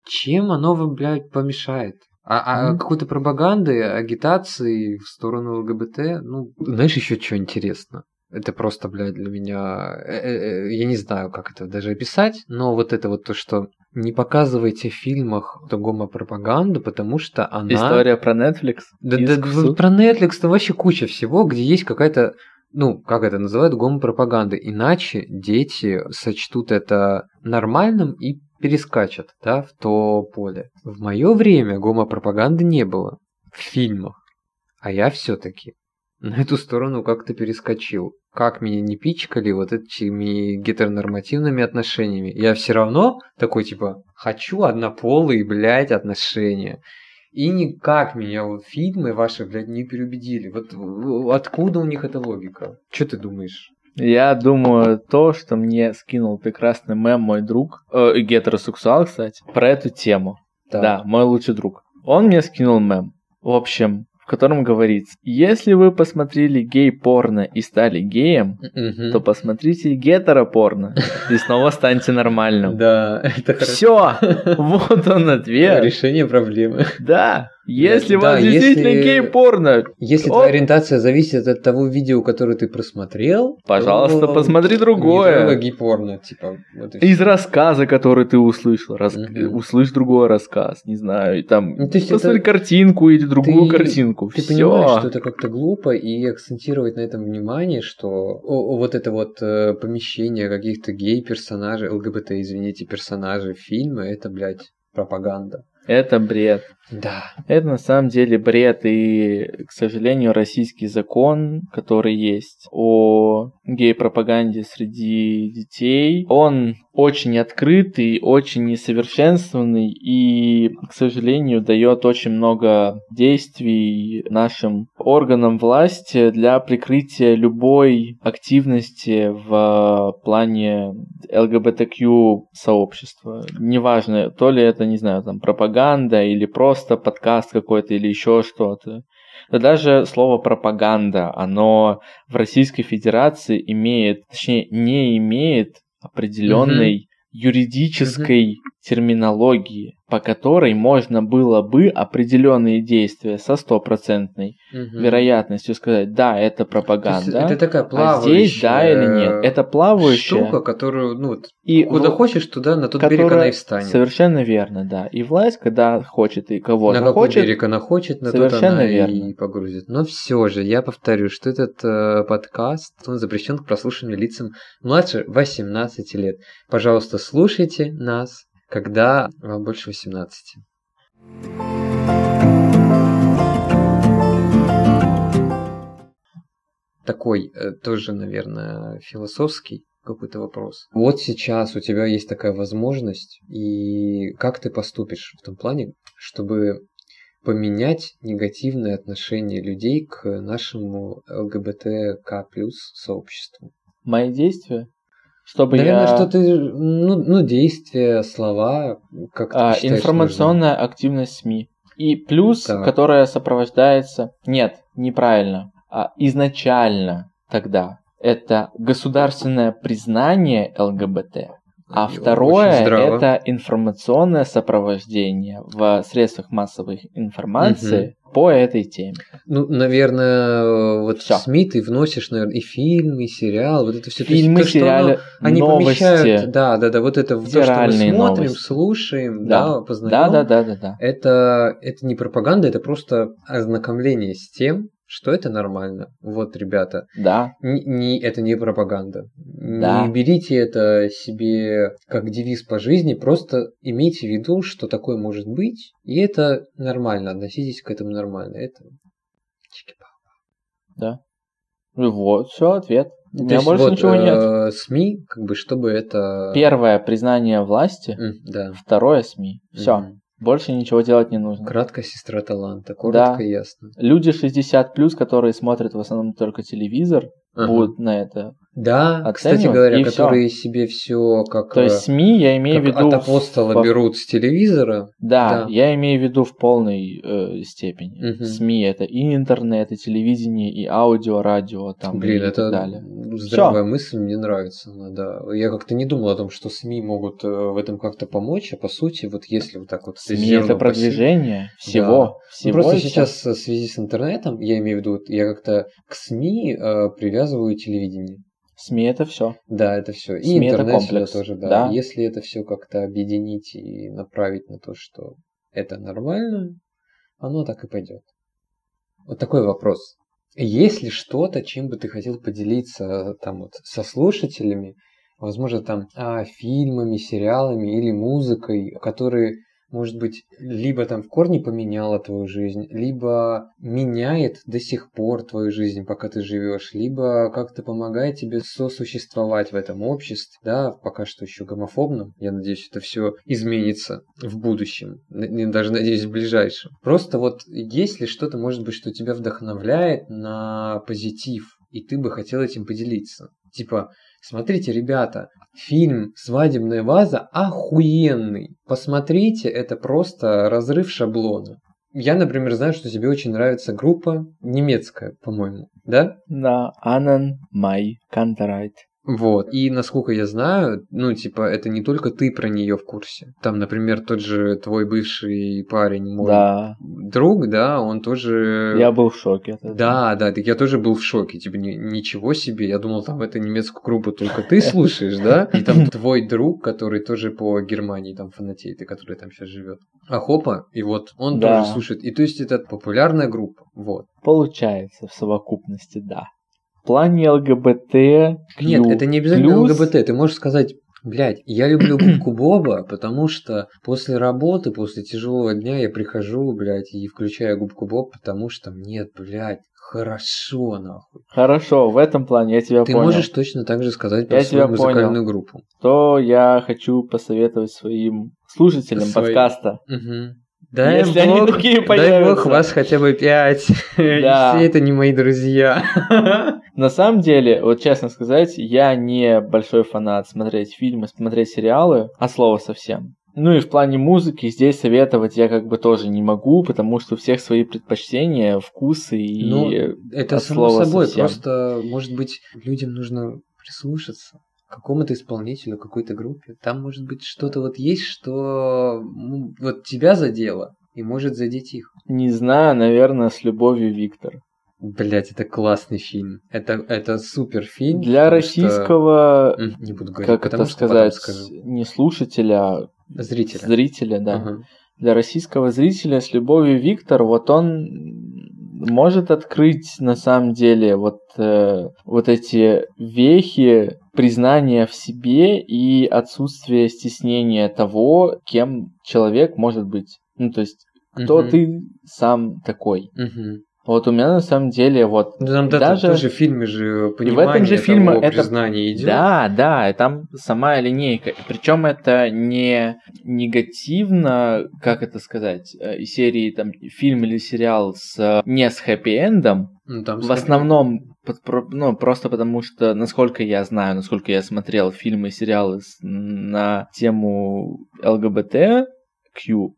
Чем оно вам, блядь, помешает? А, а Мгм. какой-то пропаганды, агитации в сторону ЛГБТ, ну, знаешь, еще что интересно? Это просто, блядь, для меня... э, э, э, Я не знаю, как это даже описать, но вот это вот то, что не показывайте в фильмах гомопропаганду, потому что она... История про Netflix. Да, да, про Netflix там вообще куча всего, где есть какая-то, ну, как это называют, гомопропаганда. Иначе дети сочтут это нормальным и перескачут, да, в то поле. В мое время гомопропаганды не было в фильмах, а я все-таки на эту сторону как-то перескочил. Как меня не пичкали вот этими гетеронормативными отношениями. Я все равно такой, типа, хочу однополые, блядь, отношения. И никак меня вот фильмы ваши, блядь, не переубедили. Вот откуда у них эта логика? Что ты думаешь? Я думаю, то, что мне скинул прекрасный мем мой друг, э, гетеросексуал, кстати, про эту тему. Да, мой лучший друг. Он мне скинул мем. В общем, в котором говорится, если вы посмотрели гей-порно и стали геем, Мгм. то посмотрите гетеропорно и снова станьте нормальным. Да, это хорошо. Все, вот он ответ. Решение проблемы. Да, если Да, вас действительно если- гей-порно, Если Оп. твоя ориентация зависит от того видео, которое ты просмотрел, Пожалуйста, то посмотри другое. Не гей-порно, типа. вот из рассказа, который ты услышал, рас... Мгм. услышь другой рассказ, не знаю, и там Ну, то есть посмотри это- картинку или другую Ты- картинку. Ты Всё. понимаешь, что это как-то глупо, и акцентировать на этом внимание, что о- о, вот это вот э, помещение каких-то гей-персонажей, ЛГБТ, извините, персонажей фильма, это, блядь, пропаганда. Это бред. Да. Это на самом деле бред, и, к сожалению, российский закон, который есть о гей-пропаганде среди детей, он очень открытый, очень несовершенствованный и, к сожалению, дает очень много действий нашим органам власти для прикрытия любой активности в плане ЛГБТQ сообщества. Неважно, то ли это, не знаю, там пропаганда или просто подкаст какой-то или еще что-то. Да даже слово пропаганда, оно в Российской Федерации имеет, точнее, не имеет определенной угу. юридической угу. терминологии, по которой можно было бы определенные действия со стопроцентной угу. вероятностью сказать, да, это пропаганда. это такая плавающая. А здесь да или нет. Это плавающая штука, которую, ну, и куда в... хочешь, туда на тот берег она и встанет. Совершенно верно, да. И власть, когда хочет и кого-то на хочет. На берег она хочет, на тот она верно. и погрузит. Но все же, я повторю, что этот э, подкаст, он запрещен к прослушиванию лицам младше 18 лет. Пожалуйста, слушайте нас когда вам больше 18. Такой э, тоже, наверное, философский какой-то вопрос. Вот сейчас у тебя есть такая возможность, и как ты поступишь в том плане, чтобы поменять негативное отношение людей к нашему ЛГБТК плюс сообществу? Мои действия? Чтобы Наверное, я... что ты, ну, ну, действия, слова, как ты а, считаешь, Информационная нужно? активность СМИ. И плюс, так. которая сопровождается... Нет, неправильно. А изначально тогда это государственное признание ЛГБТ. А и второе это информационное сопровождение в средствах массовой информации угу. по этой теме. Ну, наверное, вот Всё. в СМИ ты вносишь, наверное, и фильмы, и сериал, вот это все. Фильмы, то, сериалы, что, они новости, помещают, да, да, да, вот это то, что мы смотрим, новости. слушаем, да, да познаем. Да, да, да, да, да. Это это не пропаганда, это просто ознакомление с тем, что это нормально. Вот, ребята. Да. Не, не, это не пропаганда. Да. Не берите это себе как девиз по жизни, просто имейте в виду, что такое может быть, и это нормально, относитесь к этому нормально. Это Да. Вот, все, ответ. У меня больше вот, ничего нет. Э, СМИ, как бы, чтобы это... Первое признание власти, mm, да. второе СМИ. Все. Mm-hmm. Больше ничего делать не нужно. Кратко сестра таланта, коротко да. и ясно. Люди 60 плюс, которые смотрят в основном только телевизор, ага. будут на это. Да, кстати говоря, которые всё. себе все как. То есть э, СМИ я имею в виду. От апостола в... берут с телевизора. Да, да, я имею в виду в полной э, степени. Угу. СМИ это и интернет, и телевидение, и аудио, радио, там Блин, и это так далее. здравая Всё. мысль, мне нравится. Да. Я как-то не думал о том, что СМИ могут э, в этом как-то помочь, а по сути, вот если вот так вот. СМИ это продвижение по... всего. Да. всего ну, просто сейчас в связи с интернетом, я имею в виду, я как-то к СМИ э, привязываю телевидение. СМИ это все. Да, это все. И СМИ интернет это комплекс. тоже, да. да. Если это все как-то объединить и направить на то, что это нормально, оно так и пойдет. Вот такой вопрос. Есть ли что-то, чем бы ты хотел поделиться там вот со слушателями, возможно, там а, фильмами, сериалами или музыкой, которые может быть, либо там в корне поменяла твою жизнь, либо меняет до сих пор твою жизнь, пока ты живешь, либо как-то помогает тебе сосуществовать в этом обществе, да, пока что еще гомофобном. Я надеюсь, это все изменится в будущем, даже надеюсь, в ближайшем. Просто вот есть ли что-то, может быть, что тебя вдохновляет на позитив, и ты бы хотел этим поделиться? Типа, Смотрите, ребята, фильм «Свадебная ваза» охуенный. Посмотрите, это просто разрыв шаблона. Я, например, знаю, что тебе очень нравится группа немецкая, по-моему, да? Да, Анан Май Кантерайт. Вот. И насколько я знаю, ну, типа, это не только ты про нее в курсе. Там, например, тот же твой бывший парень, мой да. друг, да, он тоже... Я был в шоке. Да, да, так я тоже был в шоке. Типа, ни, ничего себе. Я думал, там это немецкую группу только ты (laughs) слушаешь, да? И там твой друг, который тоже по Германии там фанатеет, и который там сейчас живет. А Хопа, и вот он тоже слушает. И то есть это популярная группа. Вот. Получается в совокупности, да. В плане ЛГБТ. Нет, это не обязательно плюс... ЛГБТ. Ты можешь сказать Блять, я люблю (clears throat) губку Боба, потому что после работы, после тяжелого дня я прихожу, блядь, и включаю губку Боб, потому что мне, блядь, хорошо, нахуй. Хорошо, в этом плане я тебя Ты понял. можешь точно так же сказать про Я свою тебя музыкальную понял. группу. Что я хочу посоветовать своим слушателям Свои- подкаста. Угу. Дай Если они бог, такие дай появятся. бог вас хотя бы пять. (laughs) Да. все это не мои друзья. (laughs) На самом деле, вот честно сказать, я не большой фанат смотреть фильмы, смотреть сериалы, а слово совсем. Ну и в плане музыки здесь советовать я как бы тоже не могу, потому что у всех свои предпочтения, вкусы и... Ну, Это от само слова собой, совсем. просто, может быть, людям нужно прислушаться к какому-то исполнителю, какой-то группе. Там, может быть, что-то вот есть, что ну, вот тебя задело и может задеть их. Не знаю, наверное, с любовью Виктор. Блять, это классный фильм. Это, это супер фильм. Для что- российского, М, Не буду говорить, как потому это что сказать, не слушателя, а Зрителя. зрителя, да. Ага. для российского зрителя с любовью Виктор, вот он может открыть на самом деле вот, э, вот эти вехи признания в себе и отсутствие стеснения того, кем человек может быть. Ну, то есть, кто Мгм. ты сам такой. Мгм. Вот у меня на самом деле вот Ну, там да, даже... тоже в фильме же в понимание этом же фильме того это- признания идет. Да, да, и там сама линейка. Причем это не негативно, как это сказать, э, из серии там фильм или сериал с э, не с хэппи-эндом. Ну, там В основном, ну, просто потому что, насколько я знаю, насколько я смотрел фильмы и сериалы на тему ЛГБТ, Q+,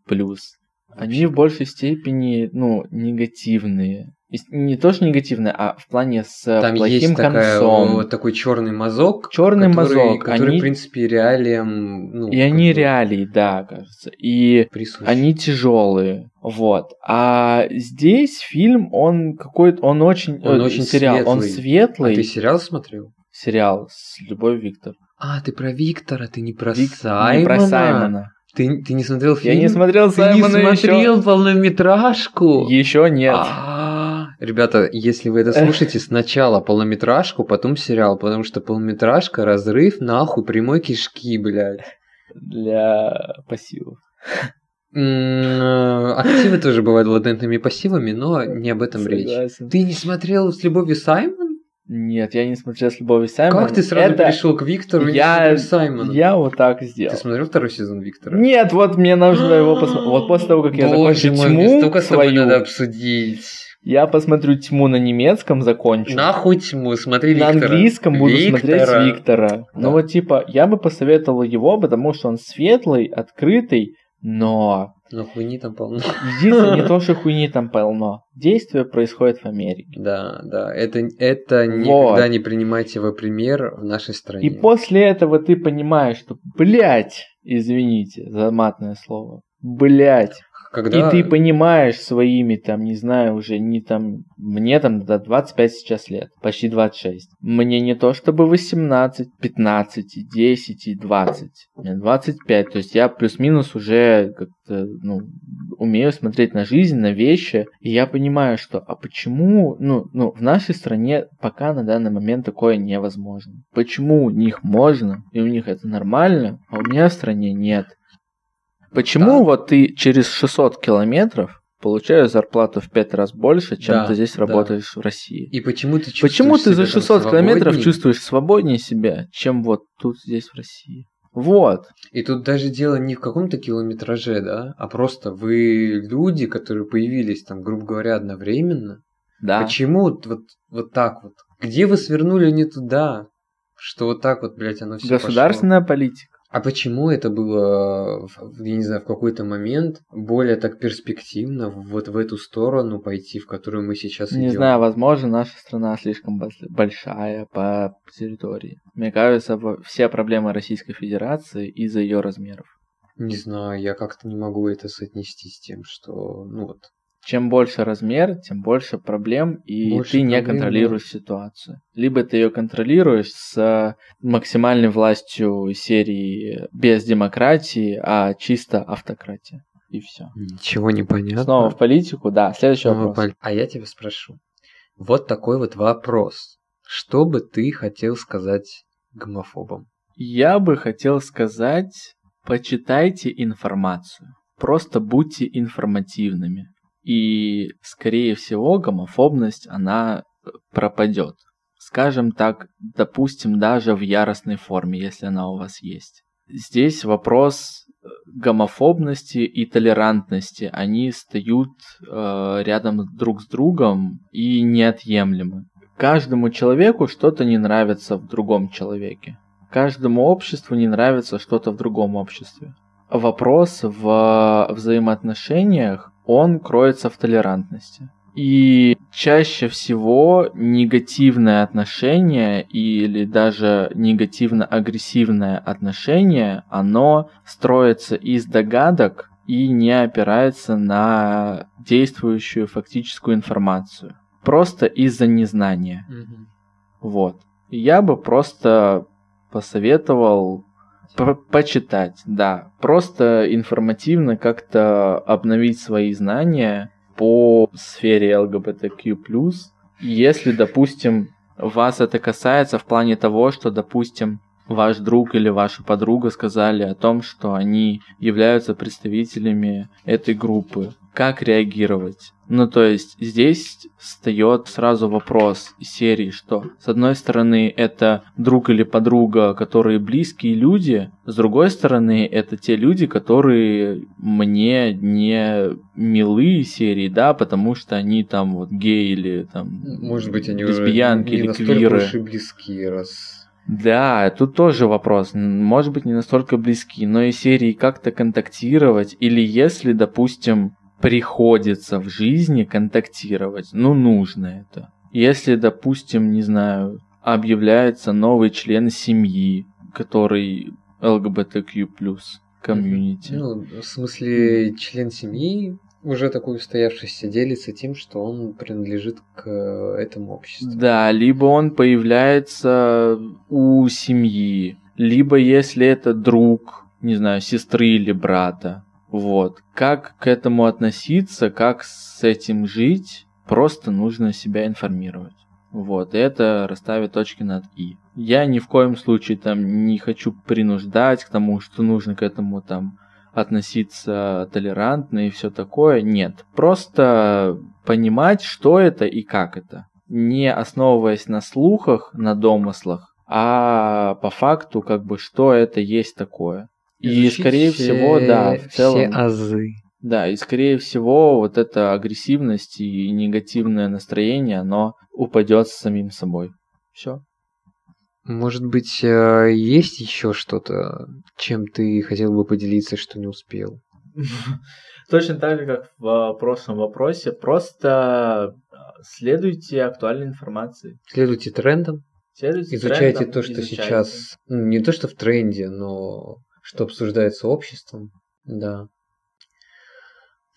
они в большей степени, ну, негативные. Не то, что негативные, а в плане с Там плохим есть такая, концом. вот такой черный мазок, Черный который, мазок, который они- в принципе реалиям, ну, И они бы реалии, да, кажется. И присущи. они тяжелые. Вот. А здесь фильм, он какой-то, он очень, Он э, очень сериал, он светлый. светлый. А ты сериал смотрел? Сериал с Любовью Виктор. А, ты про Виктора, ты не про Вик- Саймона. Не про Саймона. Ты, ты не смотрел фильм? Я не смотрел Ты Саймона не смотрел полнометражку? Еще нет. А, Ребята, если вы это слушаете, сначала полнометражку, потом сериал, потому что полнометражка разрыв нахуй прямой кишки, блядь. Для пассивов. Э, Активы тоже бывают латентными пассивами, но не об этом речь. Ты не смотрел с любовью Саймон? Нет, я не смотрел с Любовью Саймона. Как ты сразу Это- перешел к Виктору и Я, смотрел Саймона? я вот так сделал. Ты смотрел второй сезон Виктора? Нет, вот мне нужно его посмотреть. Вот после того, как я закончу мой, тьму столько с тобой свою, надо обсудить. я посмотрю тьму на немецком, закончу. Нахуй тьму, смотри на Виктора. английском буду смотреть Виктора. Виктора. Да. Ну вот типа, я бы посоветовал его, потому что он светлый, открытый, но Но хуйни там полно. единственное, не (laughs) то, что хуйни там полно. Действие происходит в Америке. Да, да, это, это Вот. никогда не принимайте во пример в нашей стране. И после этого ты понимаешь, что, блядь, извините за матное слово, блядь. Когда... И ты понимаешь своими, там, не знаю, уже не там, мне там до 25 сейчас лет, почти 26. Мне не то чтобы 18, 15, и 10 и 20. Мне 25, то есть я плюс-минус уже как-то, ну, умею смотреть на жизнь, на вещи, и я понимаю, что, а почему, ну, ну, в нашей стране пока на данный момент такое невозможно. Почему у них можно, и у них это нормально, а у меня в стране нет. Почему Да. вот ты через 600 километров получаешь зарплату в 5 раз больше, чем Да, ты здесь да. работаешь в России? И почему ты чувствуешь Почему ты за себя там 600 километров чувствуешь свободнее себя, чем вот тут здесь в России? Вот. И тут даже дело не в каком-то километраже, да, а просто вы люди, которые появились там, грубо говоря, одновременно. Да. Почему вот, вот, вот так вот? Где вы свернули не туда? Что вот так вот, блядь, оно все Государственная политика. А почему это было, я не знаю, в какой-то момент более так перспективно вот в эту сторону пойти, в которую мы сейчас Не идем? знаю, возможно, наша страна слишком большая по территории. Мне кажется, все проблемы Российской Федерации из-за ее размеров. Не знаю, я как-то не могу это соотнести с тем, что, ну вот, Чем больше размер, тем больше проблем, и Больше ты не проблем, контролируешь ситуацию. Либо ты ее контролируешь с максимальной властью серии без демократии, а чисто автократия. И все. ничего не понятно. Снова в политику, да. Следующий Снова вопрос. пол- А я тебя спрошу. Вот такой вот вопрос. Что бы ты хотел сказать гомофобам? Я бы хотел сказать, почитайте информацию. Просто будьте информативными. И, скорее всего, гомофобность, она пропадет. Скажем так, допустим, даже в яростной форме, если она у вас есть. Здесь вопрос э, гомофобности и толерантности. Они стоят э, рядом друг с другом и неотъемлемы. Каждому человеку что-то не нравится в другом человеке. Каждому обществу не нравится что-то в другом обществе. Вопрос в взаимоотношениях, он кроется в толерантности. И чаще всего негативное отношение или даже негативно-агрессивное отношение, оно строится из догадок и не опирается на действующую фактическую информацию. Просто из-за незнания. Mm-hmm. Вот. Я бы просто посоветовал по почитать, да. Просто информативно как-то обновить свои знания по сфере ЛГБТQ+. Если, допустим, вас это касается в плане того, что, допустим, ваш друг или ваша подруга сказали о том, что они являются представителями этой группы. Как реагировать? Ну, то есть здесь встает сразу вопрос из серии, что с одной стороны это друг или подруга, которые близкие люди, с другой стороны это те люди, которые мне не милые серии, да, потому что они там вот геи или там может быть они лесбиянки уже не или квиры. уж и близкие, раз да, тут тоже вопрос. Может быть, не настолько близки, но и серии как-то контактировать. Или если, допустим, приходится в жизни контактировать, ну, нужно это. Если, допустим, не знаю, объявляется новый член семьи, который ЛГБТQ+, комьюнити. Ну, в смысле, член семьи уже такой устоявшийся делится тем, что он принадлежит к этому обществу. Да, либо он появляется у семьи, либо если это друг, не знаю, сестры или брата. Вот. Как к этому относиться, как с этим жить, просто нужно себя информировать. Вот, и это расставит точки над «и». Я ни в коем случае там не хочу принуждать к тому, что нужно к этому там относиться толерантно и все такое. Нет, просто понимать, что это и как это. Не основываясь на слухах, на домыслах, а по факту, как бы, что это есть такое. И, скорее все, всего, да, в целом... Все азы. Да, и скорее всего, вот эта агрессивность и негативное настроение, оно упадет с самим собой. Все. Может быть, э, есть еще что-то, чем ты хотел бы поделиться, что не успел? (laughs) Точно так же, как в прошлом вопросе, просто э, следуйте актуальной информации. Следуйте трендам. Следуйте изучайте трендам, то, что изучайте. сейчас... ну, Не то, что в тренде, но что обсуждается обществом. Да.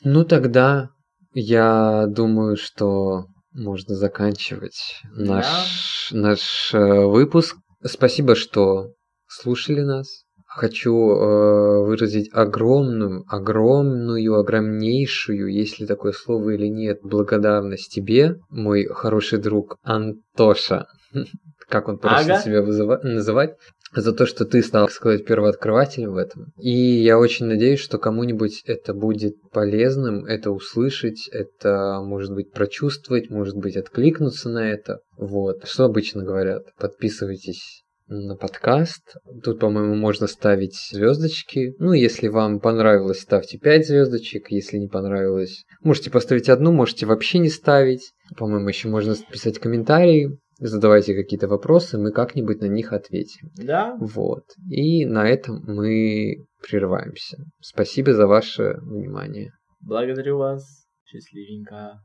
Ну тогда я думаю, что можно заканчивать наш, наш э, выпуск. Спасибо, что слушали нас. Хочу э, выразить огромную, огромную, огромнейшую, если такое слово или нет, благодарность тебе, мой хороший друг Антоша. (laughs) Как он просит Ага. себя вызыва- называть за то, что ты стал, так сказать, первооткрывателем в этом. И я очень надеюсь, что кому-нибудь это будет полезным, это услышать, это, может быть, прочувствовать, может быть, откликнуться на это. Вот. Что обычно говорят? Подписывайтесь на подкаст. Тут, по-моему, можно ставить звездочки. Ну, если вам понравилось, ставьте 5 звездочек. Если не понравилось, можете поставить одну, можете вообще не ставить. По-моему, еще можно писать комментарии. Задавайте какие-то вопросы, мы как-нибудь на них ответим. Да? Вот. И на этом мы прерываемся. Спасибо за ваше внимание. Благодарю вас. Счастливенько.